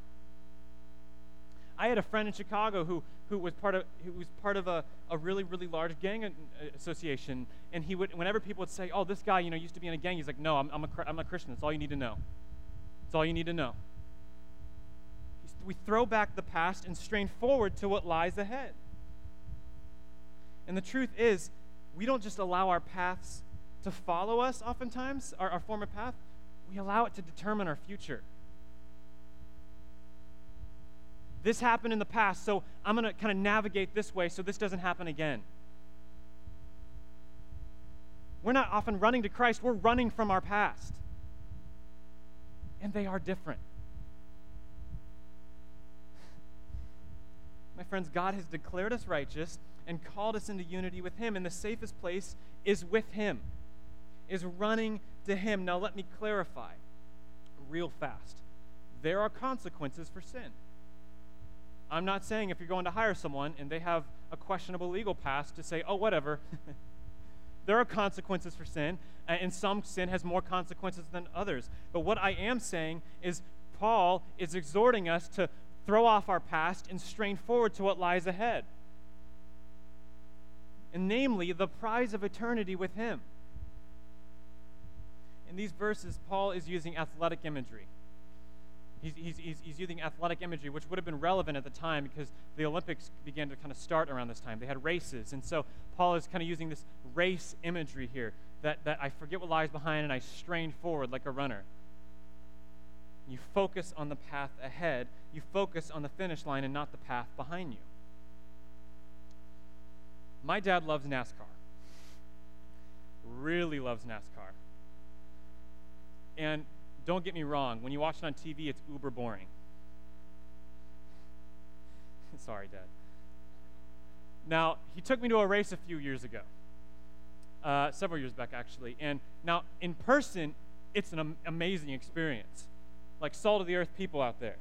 I had a friend in Chicago who, who was part of, who was part of a, a really, really large gang uh, association. And he would, whenever people would say, oh, this guy, you know, used to be in a gang, he's like, no, I'm, I'm, a, I'm a Christian. That's all you need to know. That's all you need to know. We throw back the past and strain forward to what lies ahead. And the truth is, we don't just allow our paths to follow us oftentimes, our, our former path, we allow it to determine our future. This happened in the past, so I'm going to kind of navigate this way so this doesn't happen again. We're not often running to Christ, we're running from our past. And they are different. My friends, God has declared us righteous and called us into unity with Him, and the safest place is with Him, is running to Him. Now, let me clarify real fast. There are consequences for sin. I'm not saying if you're going to hire someone and they have a questionable legal past to say, oh, whatever. [LAUGHS] there are consequences for sin, and some sin has more consequences than others. But what I am saying is, Paul is exhorting us to throw off our past and strain forward to what lies ahead. And namely, the prize of eternity with Him. In these verses, Paul is using athletic imagery. He's, he's, he's, using athletic imagery, which would have been relevant at the time because the Olympics began to kind of start around this time. They had races. And so Paul is kind of using this race imagery here that, that I forget what lies behind and I strain forward like a runner. You focus on the path ahead, you focus on the finish line and not the path behind you. My dad loves NASCAR, really loves NASCAR. And don't get me wrong, when you watch it on TV, it's uber boring. [LAUGHS] Sorry, Dad. Now, he took me to a race a few years ago, uh, several years back, actually. And now, in person, it's an am- amazing experience. Like, salt of the earth people out there.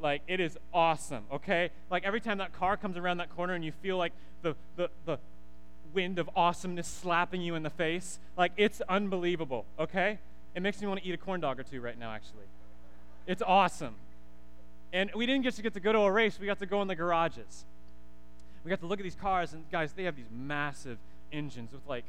Like, it is awesome, okay? Like, every time that car comes around that corner and you feel like the, the, the wind of awesomeness slapping you in the face, like, it's unbelievable, okay? It makes me want to eat a corn dog or two right now, actually. It's awesome. And we didn't just get to go to a race, we got to go in the garages. We got to look at these cars, and guys, they have these massive engines with like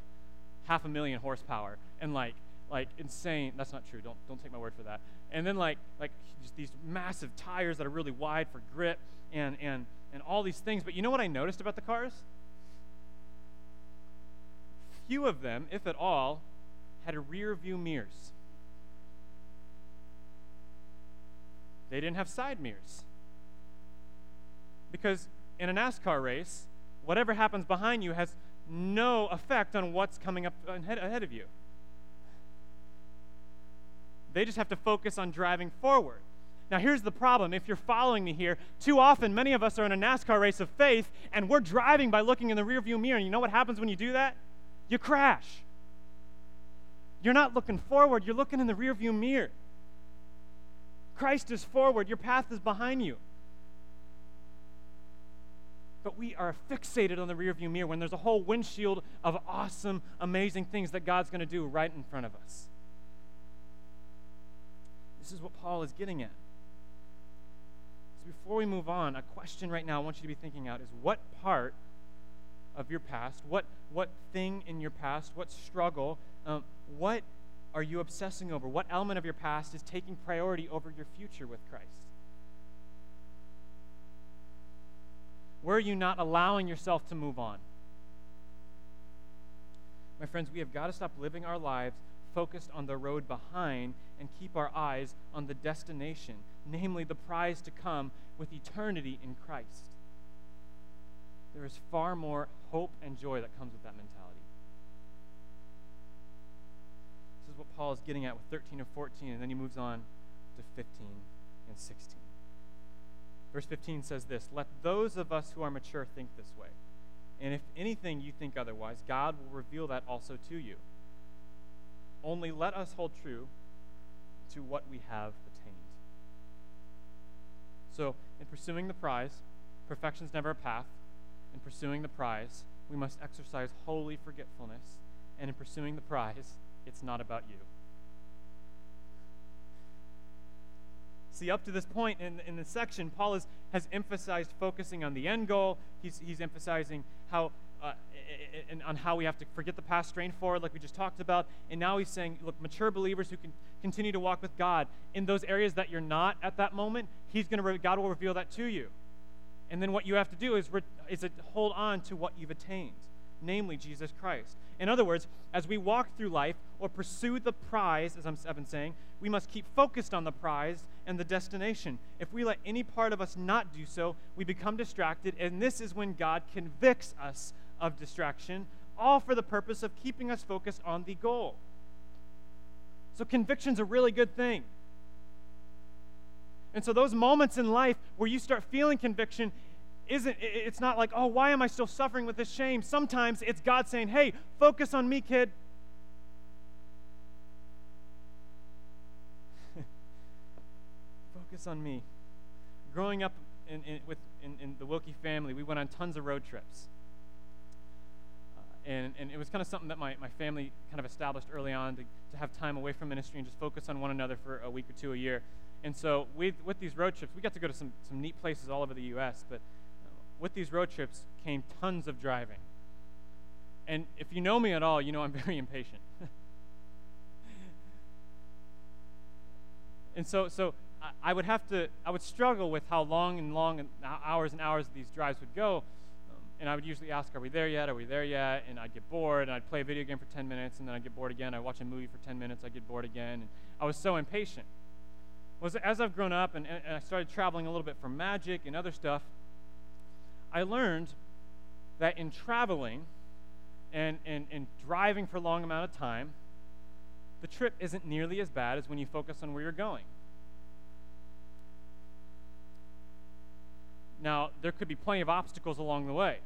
half a million horsepower and like like insane that's not true don't don't take my word for that and then like like just these massive tires that are really wide for grip and and and all these things but you know what i noticed about the cars few of them if at all had rear view mirrors. They didn't have side mirrors. Because in a NASCAR race, whatever happens behind you has no effect on what's coming up ahead of you. They just have to focus on driving forward. Now, here's the problem. If you're following me here, too often many of us are in a NASCAR race of faith and we're driving by looking in the rearview mirror. And you know what happens when you do that? You crash. You're not looking forward, you're looking in the rearview mirror. Christ is forward, your path is behind you. But we are fixated on the rearview mirror when there's a whole windshield of awesome, amazing things that God's going to do right in front of us. This is what Paul is getting at. So before we move on, a question right now I want you to be thinking out is what part of your past, what, what thing in your past, what struggle, um, what are you obsessing over? What element of your past is taking priority over your future with Christ? Where are you not allowing yourself to move on? My friends, we have got to stop living our lives focused on the road behind and keep our eyes on the destination, namely the prize to come with eternity in Christ. There is far more hope and joy that comes with that mentality. This is what Paul is getting at with 13 and 14, and then he moves on to 15 and 16. Verse 15 says this Let those of us who are mature think this way. And if anything you think otherwise, God will reveal that also to you. Only let us hold true to what we have attained. So, in pursuing the prize, perfection is never a path. In pursuing the prize, we must exercise holy forgetfulness. And in pursuing the prize, it's not about you. See, up to this point in, in the section, Paul is, has emphasized focusing on the end goal. He's, he's emphasizing how uh, and on how we have to forget the past, strain forward, like we just talked about. And now he's saying, look, mature believers who can continue to walk with God in those areas that you're not at that moment, He's going to God will reveal that to you. And then what you have to do is, re- is hold on to what you've attained, namely Jesus Christ. In other words, as we walk through life or pursue the prize, as I've been saying, we must keep focused on the prize and the destination. If we let any part of us not do so, we become distracted, and this is when God convicts us of distraction, all for the purpose of keeping us focused on the goal. So, conviction's a really good thing. And so, those moments in life where you start feeling conviction, isn't it's not like, oh, why am I still suffering with this shame? Sometimes it's God saying, hey, focus on me, kid. [LAUGHS] focus on me. Growing up in, in with, in, in the Wilke family, we went on tons of road trips and, and it was kind of something that my, my family kind of established early on to, to have time away from ministry and just focus on one another for a week or two a year. And so with, with these road trips, we got to go to some, some neat places all over the U.S., but uh, with these road trips came tons of driving. And if you know me at all, you know I'm [LAUGHS] very impatient. and so, so I, I would have to, I would struggle with how long and long and hours and hours these drives would go and I would usually ask, Are we there yet? Are we there yet? And I'd get bored, and I'd play a video game for 10 minutes, and then I'd get bored again. I'd watch a movie for 10 minutes, I'd get bored again. And I was so impatient. Was as I've grown up and, and I started traveling a little bit for magic and other stuff, I learned that in traveling and, and, and driving for a long amount of time, the trip isn't nearly as bad as when you focus on where you're going. Now, there could be plenty of obstacles along the way.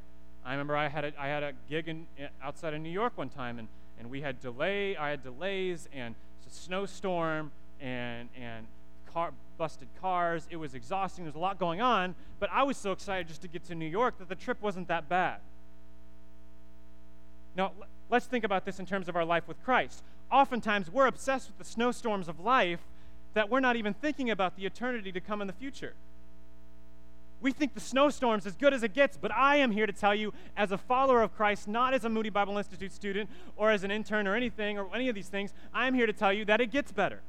I remember I had a, I had a gig in, outside of New York one time, and, and we had delay. I had delays and it's a snowstorm and and car, busted cars. It was exhausting. There was a lot going on, but I was so excited just to get to New York that the trip wasn't that bad. Now, let's think about this in terms of our life with Christ. Oftentimes, we're obsessed with the snowstorms of life that we're not even thinking about the eternity to come in the future. We think the snowstorm's as good as it gets, but I am here to tell you, as a follower of Christ, not as a Moody Bible Institute student or as an intern or anything or any of these things, I am here to tell you that it gets better.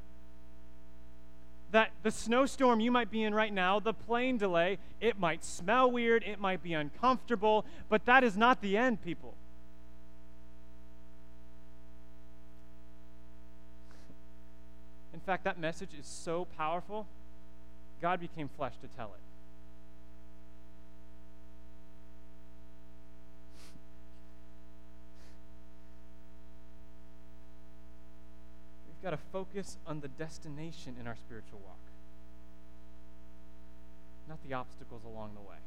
That the snowstorm you might be in right now, the plane delay, it might smell weird, it might be uncomfortable, but that is not the end, people. In fact, that message is so powerful, God became flesh to tell it. Got to focus on the destination in our spiritual walk, not the obstacles along the way.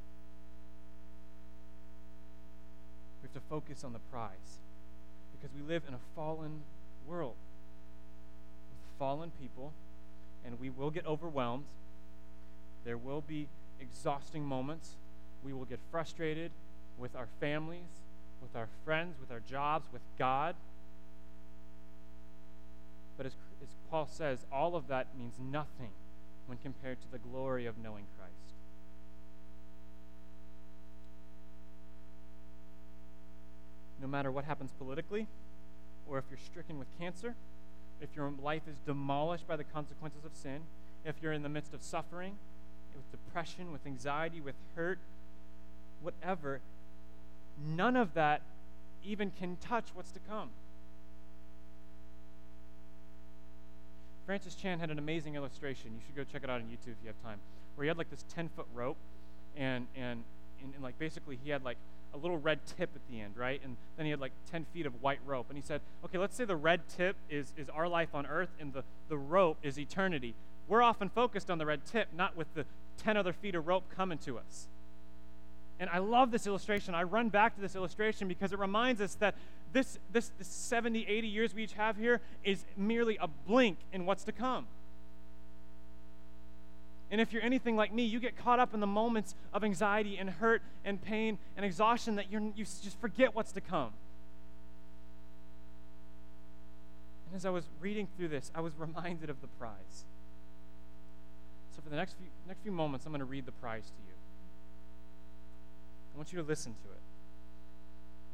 We have to focus on the prize because we live in a fallen world with fallen people and we will get overwhelmed. There will be exhausting moments. We will get frustrated with our families, with our friends, with our jobs, with God. But as, as Paul says, all of that means nothing when compared to the glory of knowing Christ. No matter what happens politically, or if you're stricken with cancer, if your life is demolished by the consequences of sin, if you're in the midst of suffering, with depression, with anxiety, with hurt, whatever, none of that even can touch what's to come. Francis Chan had an amazing illustration. You should go check it out on YouTube if you have time. Where he had like this 10 foot rope, and, and, and, and like basically he had like a little red tip at the end, right? And then he had like 10 feet of white rope. And he said, okay, let's say the red tip is, is our life on earth and the, the rope is eternity. We're often focused on the red tip, not with the 10 other feet of rope coming to us. And I love this illustration. I run back to this illustration because it reminds us that this, this, this 70, 80 years we each have here is merely a blink in what's to come. And if you're anything like me, you get caught up in the moments of anxiety and hurt and pain and exhaustion that you're, you just forget what's to come. And as I was reading through this, I was [LAUGHS] reminded of the prize. So for the next few, next few moments, I'm going to read the prize to you. I want you to listen to it.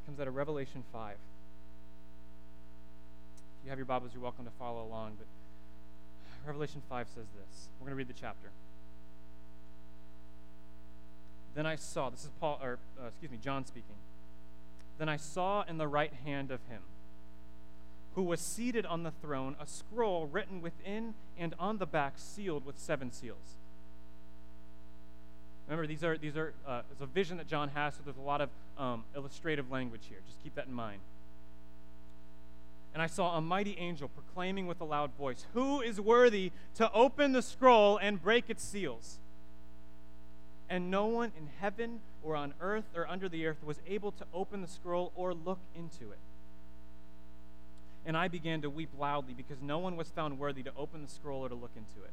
It comes out of Revelation 5. If you have your Bibles, you're welcome to follow along, but Revelation 5 says this. We're going to read the chapter. Then I saw, this is Paul, or uh, excuse me, John speaking. Then I saw in the right hand of him who was seated on the throne a scroll written within and on the back sealed with seven seals. Remember, these are these are uh, it's a vision that John has, so there's a lot of um, illustrative language here. Just keep that in mind. And I saw a mighty angel proclaiming with a loud voice, Who is worthy to open the scroll and break its seals? And no one in heaven or on earth or under the earth was able to open the scroll or look into it. And I began to weep loudly because no one was found worthy to open the scroll or to look into it.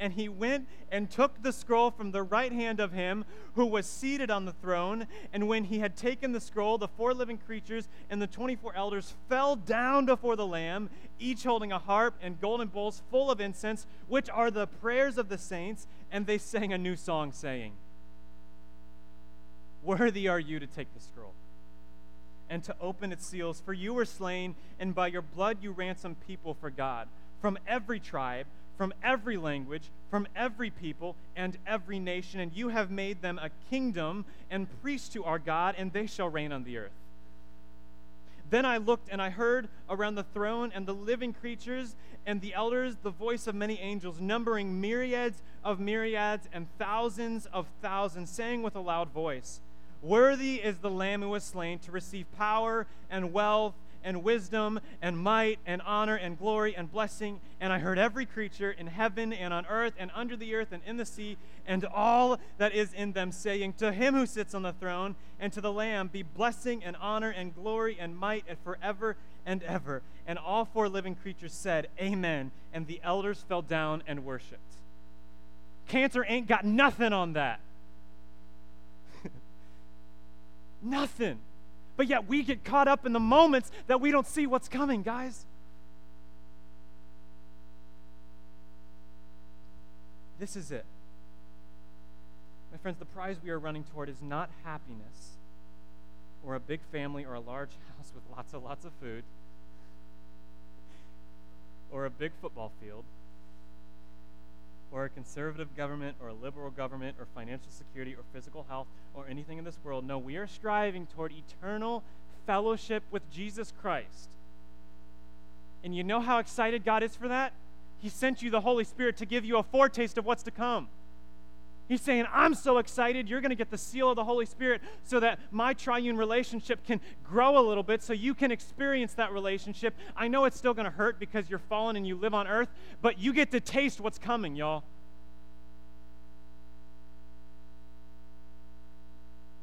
and he went and took the scroll from the right hand of him who was seated on the throne. And when he had taken the scroll, the four living creatures and the 24 elders fell down before the Lamb, each holding a harp and golden bowls full of incense, which are the prayers of the saints. And they sang a new song, saying, Worthy are you to take the scroll and to open its seals, for you were slain, and by your blood you ransomed people for God from every tribe from every language, from every people, and every nation, and you have made them a kingdom and priests to our God, and they shall reign on the earth. Then I looked and I heard around the throne and the living creatures and the elders the voice of many angels, numbering myriads of myriads and thousands of thousands, saying with a loud voice, Worthy is the Lamb who was slain to receive power and wealth and wisdom and might and honor and glory and blessing. And I heard every creature in heaven and on earth and under the earth and in the sea and all that is in them saying, To him who sits on the throne and to the Lamb be blessing and honor and glory and might and forever and ever. And all four living creatures said, Amen. And the elders fell down and worshiped. Cancer ain't got nothing on that. [LAUGHS] nothing. But yet we get caught up in the moments that we don't see what's coming, guys. This is it. My friends, the prize we are running toward is not happiness or a big family or a large [LAUGHS] house with lots and lots of food or a big football field or a conservative government or a liberal government or financial security or physical health or anything in this world. No, we are striving toward eternal fellowship with Jesus Christ. And you know how excited God is for that? He sent you the Holy Spirit to give you a foretaste of what's to come. He's saying, I'm so excited. You're going to get the seal of the Holy Spirit so that my triune relationship can grow a little bit so you can experience that relationship. I know it's still going to hurt because you're fallen and you live on earth, but you get to taste what's coming, y'all.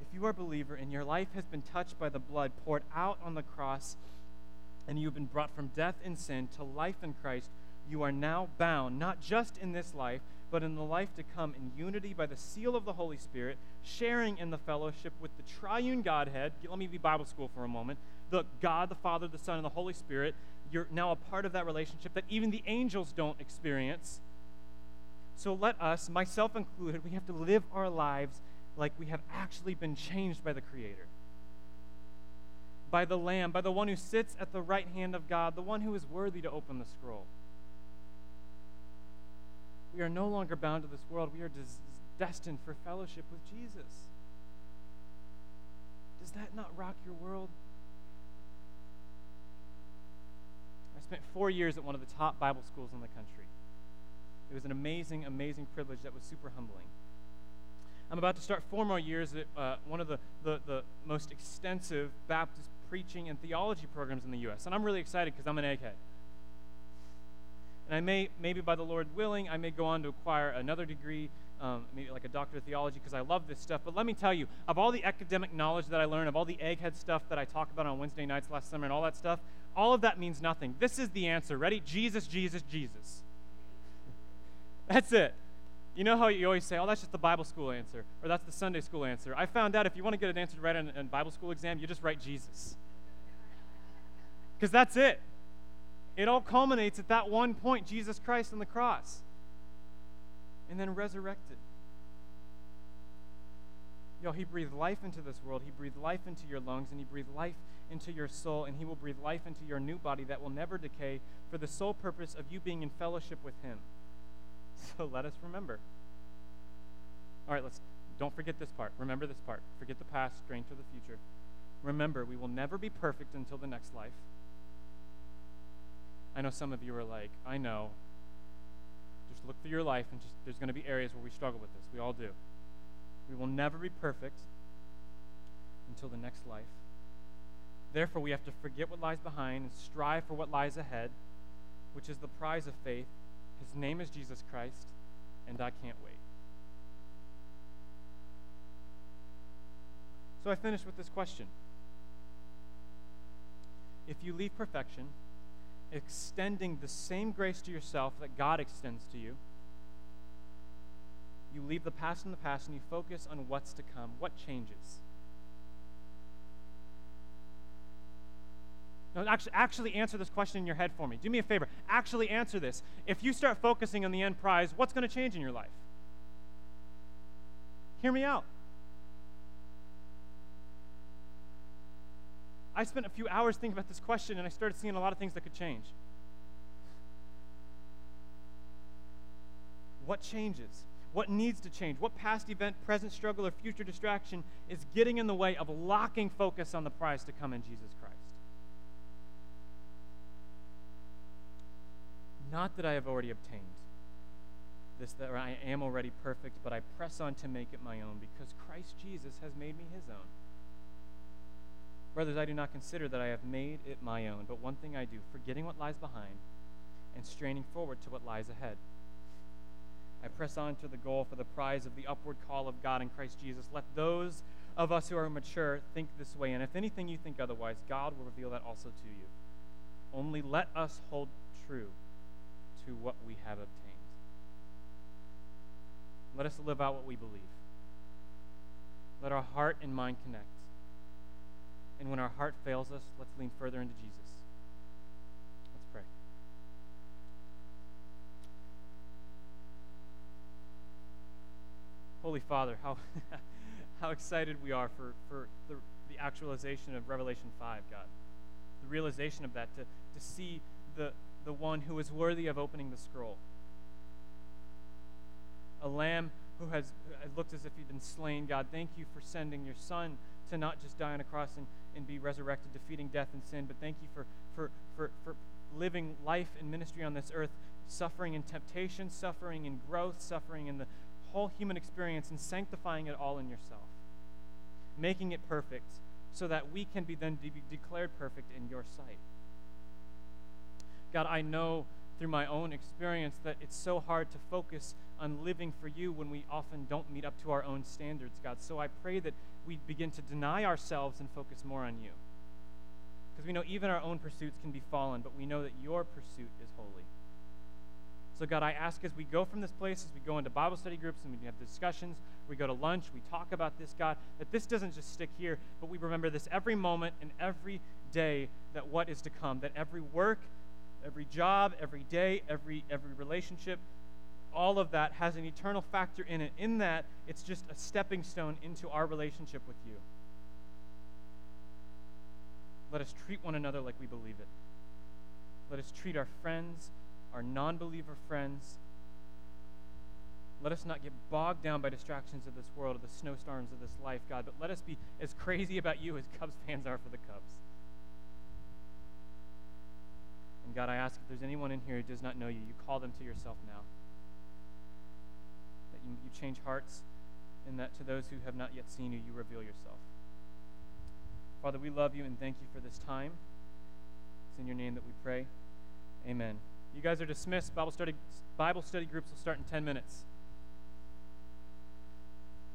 If you are a believer and your life has been touched by the blood poured out on the cross, and you've been brought from death in sin to life in Christ, you are now bound, not just in this life, but in the life to come in unity by the seal of the Holy Spirit, sharing in the fellowship with the triune Godhead. Let me be Bible school for a moment. The God, the Father, the Son, and the Holy Spirit. You're now a part of that relationship that even the angels don't experience. So let us, myself included, we have to live our lives like we have actually been changed by the Creator, by the Lamb, by the one who sits at the right hand of God, the one who is worthy to open the scroll. We are no longer bound to this world. We are des- destined for fellowship with Jesus. Does that not rock your world? I spent four years at one of the top Bible schools in the country. It was an amazing, amazing privilege that was super humbling. I'm about to start four more years at uh, one of the, the, the most extensive Baptist preaching and theology programs in the U.S., and I'm really excited because I'm an egghead. And I may, maybe by the Lord willing, I may go on to acquire another degree, um, maybe like a doctor of theology, because I love this stuff. But let me tell you, of all the academic knowledge that I learned, of all the egghead stuff that I talk about on Wednesday nights last summer and all that stuff, all of that means nothing. This is the answer. Ready? Jesus, Jesus, Jesus. That's it. You know how you always say, oh, that's just the Bible school answer, or that's the Sunday school answer. I found out if you want to get an answer right on a Bible school exam, you just write Jesus. Because that's it. It all culminates at that one point Jesus Christ on the cross and then resurrected. Yo, he breathed life into this world. He breathed life into your lungs, and he breathed life into your soul, and he will breathe life into your new body that will never decay for the sole purpose of you being in fellowship with him. [LAUGHS] So let us remember. All right, let's don't forget this part. Remember this part. Forget the past, strain to the future. Remember, we will never be perfect until the next life. I know some of you are like, I know. Just look through your life and just there's going to be areas where we struggle with this. We all do. We will never be perfect until the next life. Therefore, we have to forget what lies behind and strive for what lies ahead, which is the prize of faith. His name is Jesus Christ, and I can't wait. So I finish with this question If you leave perfection, extending the same grace to yourself that God extends to you. You leave the past in the past and you focus on what's to come. What changes? No, actually, actually answer this question in your head for me. Do me a favor. Actually answer this. If you start focusing on the end prize, what's going to change in your life? Hear me out. I spent a few hours thinking about this question and I started seeing a lot of things that could change. What changes? What needs to change? What past event, present struggle, or future distraction is getting in the way of locking focus on the prize to come in Jesus Christ? Not that I have already obtained this, that I am already perfect, but I press on to make it my own because Christ Jesus has made me his own. Brothers, I do not consider that I have made it my own, but one thing I do, forgetting what lies behind and straining forward to what lies ahead. I press on to the goal for the prize of the upward call of God in Christ Jesus. Let those of us who are mature think this way, and if anything you think otherwise, God will reveal that also to you. Only let us hold true to what we have obtained. Let us live out what we believe. Let our heart and mind connect. And when our heart fails us, let's lean further into Jesus. Let's pray. Holy Father, how, [LAUGHS] how excited we are for, for the, the actualization of Revelation 5, God. The realization of that, to, to see the, the one who is worthy of opening the scroll. A lamb who has looked as if he'd been slain. God, thank you for sending your son to not just die on a cross and, and be resurrected, defeating death and sin, but thank you for, for, for, for living life and ministry on this earth, suffering in temptation, suffering in growth, suffering in the whole human experience, and sanctifying it all in yourself, making it perfect so that we can be then de- be declared perfect in your sight. God, I know through my own experience that it's so hard to focus on living for you when we often don't meet up to our own standards, God. So I pray that we begin to deny ourselves and focus more on you. Because we know even our own pursuits can be fallen, but we know that your pursuit is holy. So, God, I ask as we go from this place, as we go into Bible study groups and we have discussions, we go to lunch, we talk about this, God, that this doesn't just stick here, but we remember this every moment and every day that what is to come, that every work, every job, every day, every, every relationship, all of that has an eternal factor in it. In that, it's just a stepping stone into our relationship with you. Let us treat one another like we believe it. Let us treat our friends, our non believer friends. Let us not get bogged down by distractions of this world, of the snowstorms of this life, God, but let us be as crazy about you as Cubs fans are for the Cubs. And God, I ask if there's anyone in here who does not know you, you call them to yourself now. You, you change hearts, and that to those who have not yet seen you, you reveal yourself. Father, we love you and thank you for this time. It's in your name that we pray. Amen. You guys are dismissed. Bible study, Bible study groups will start in 10 minutes.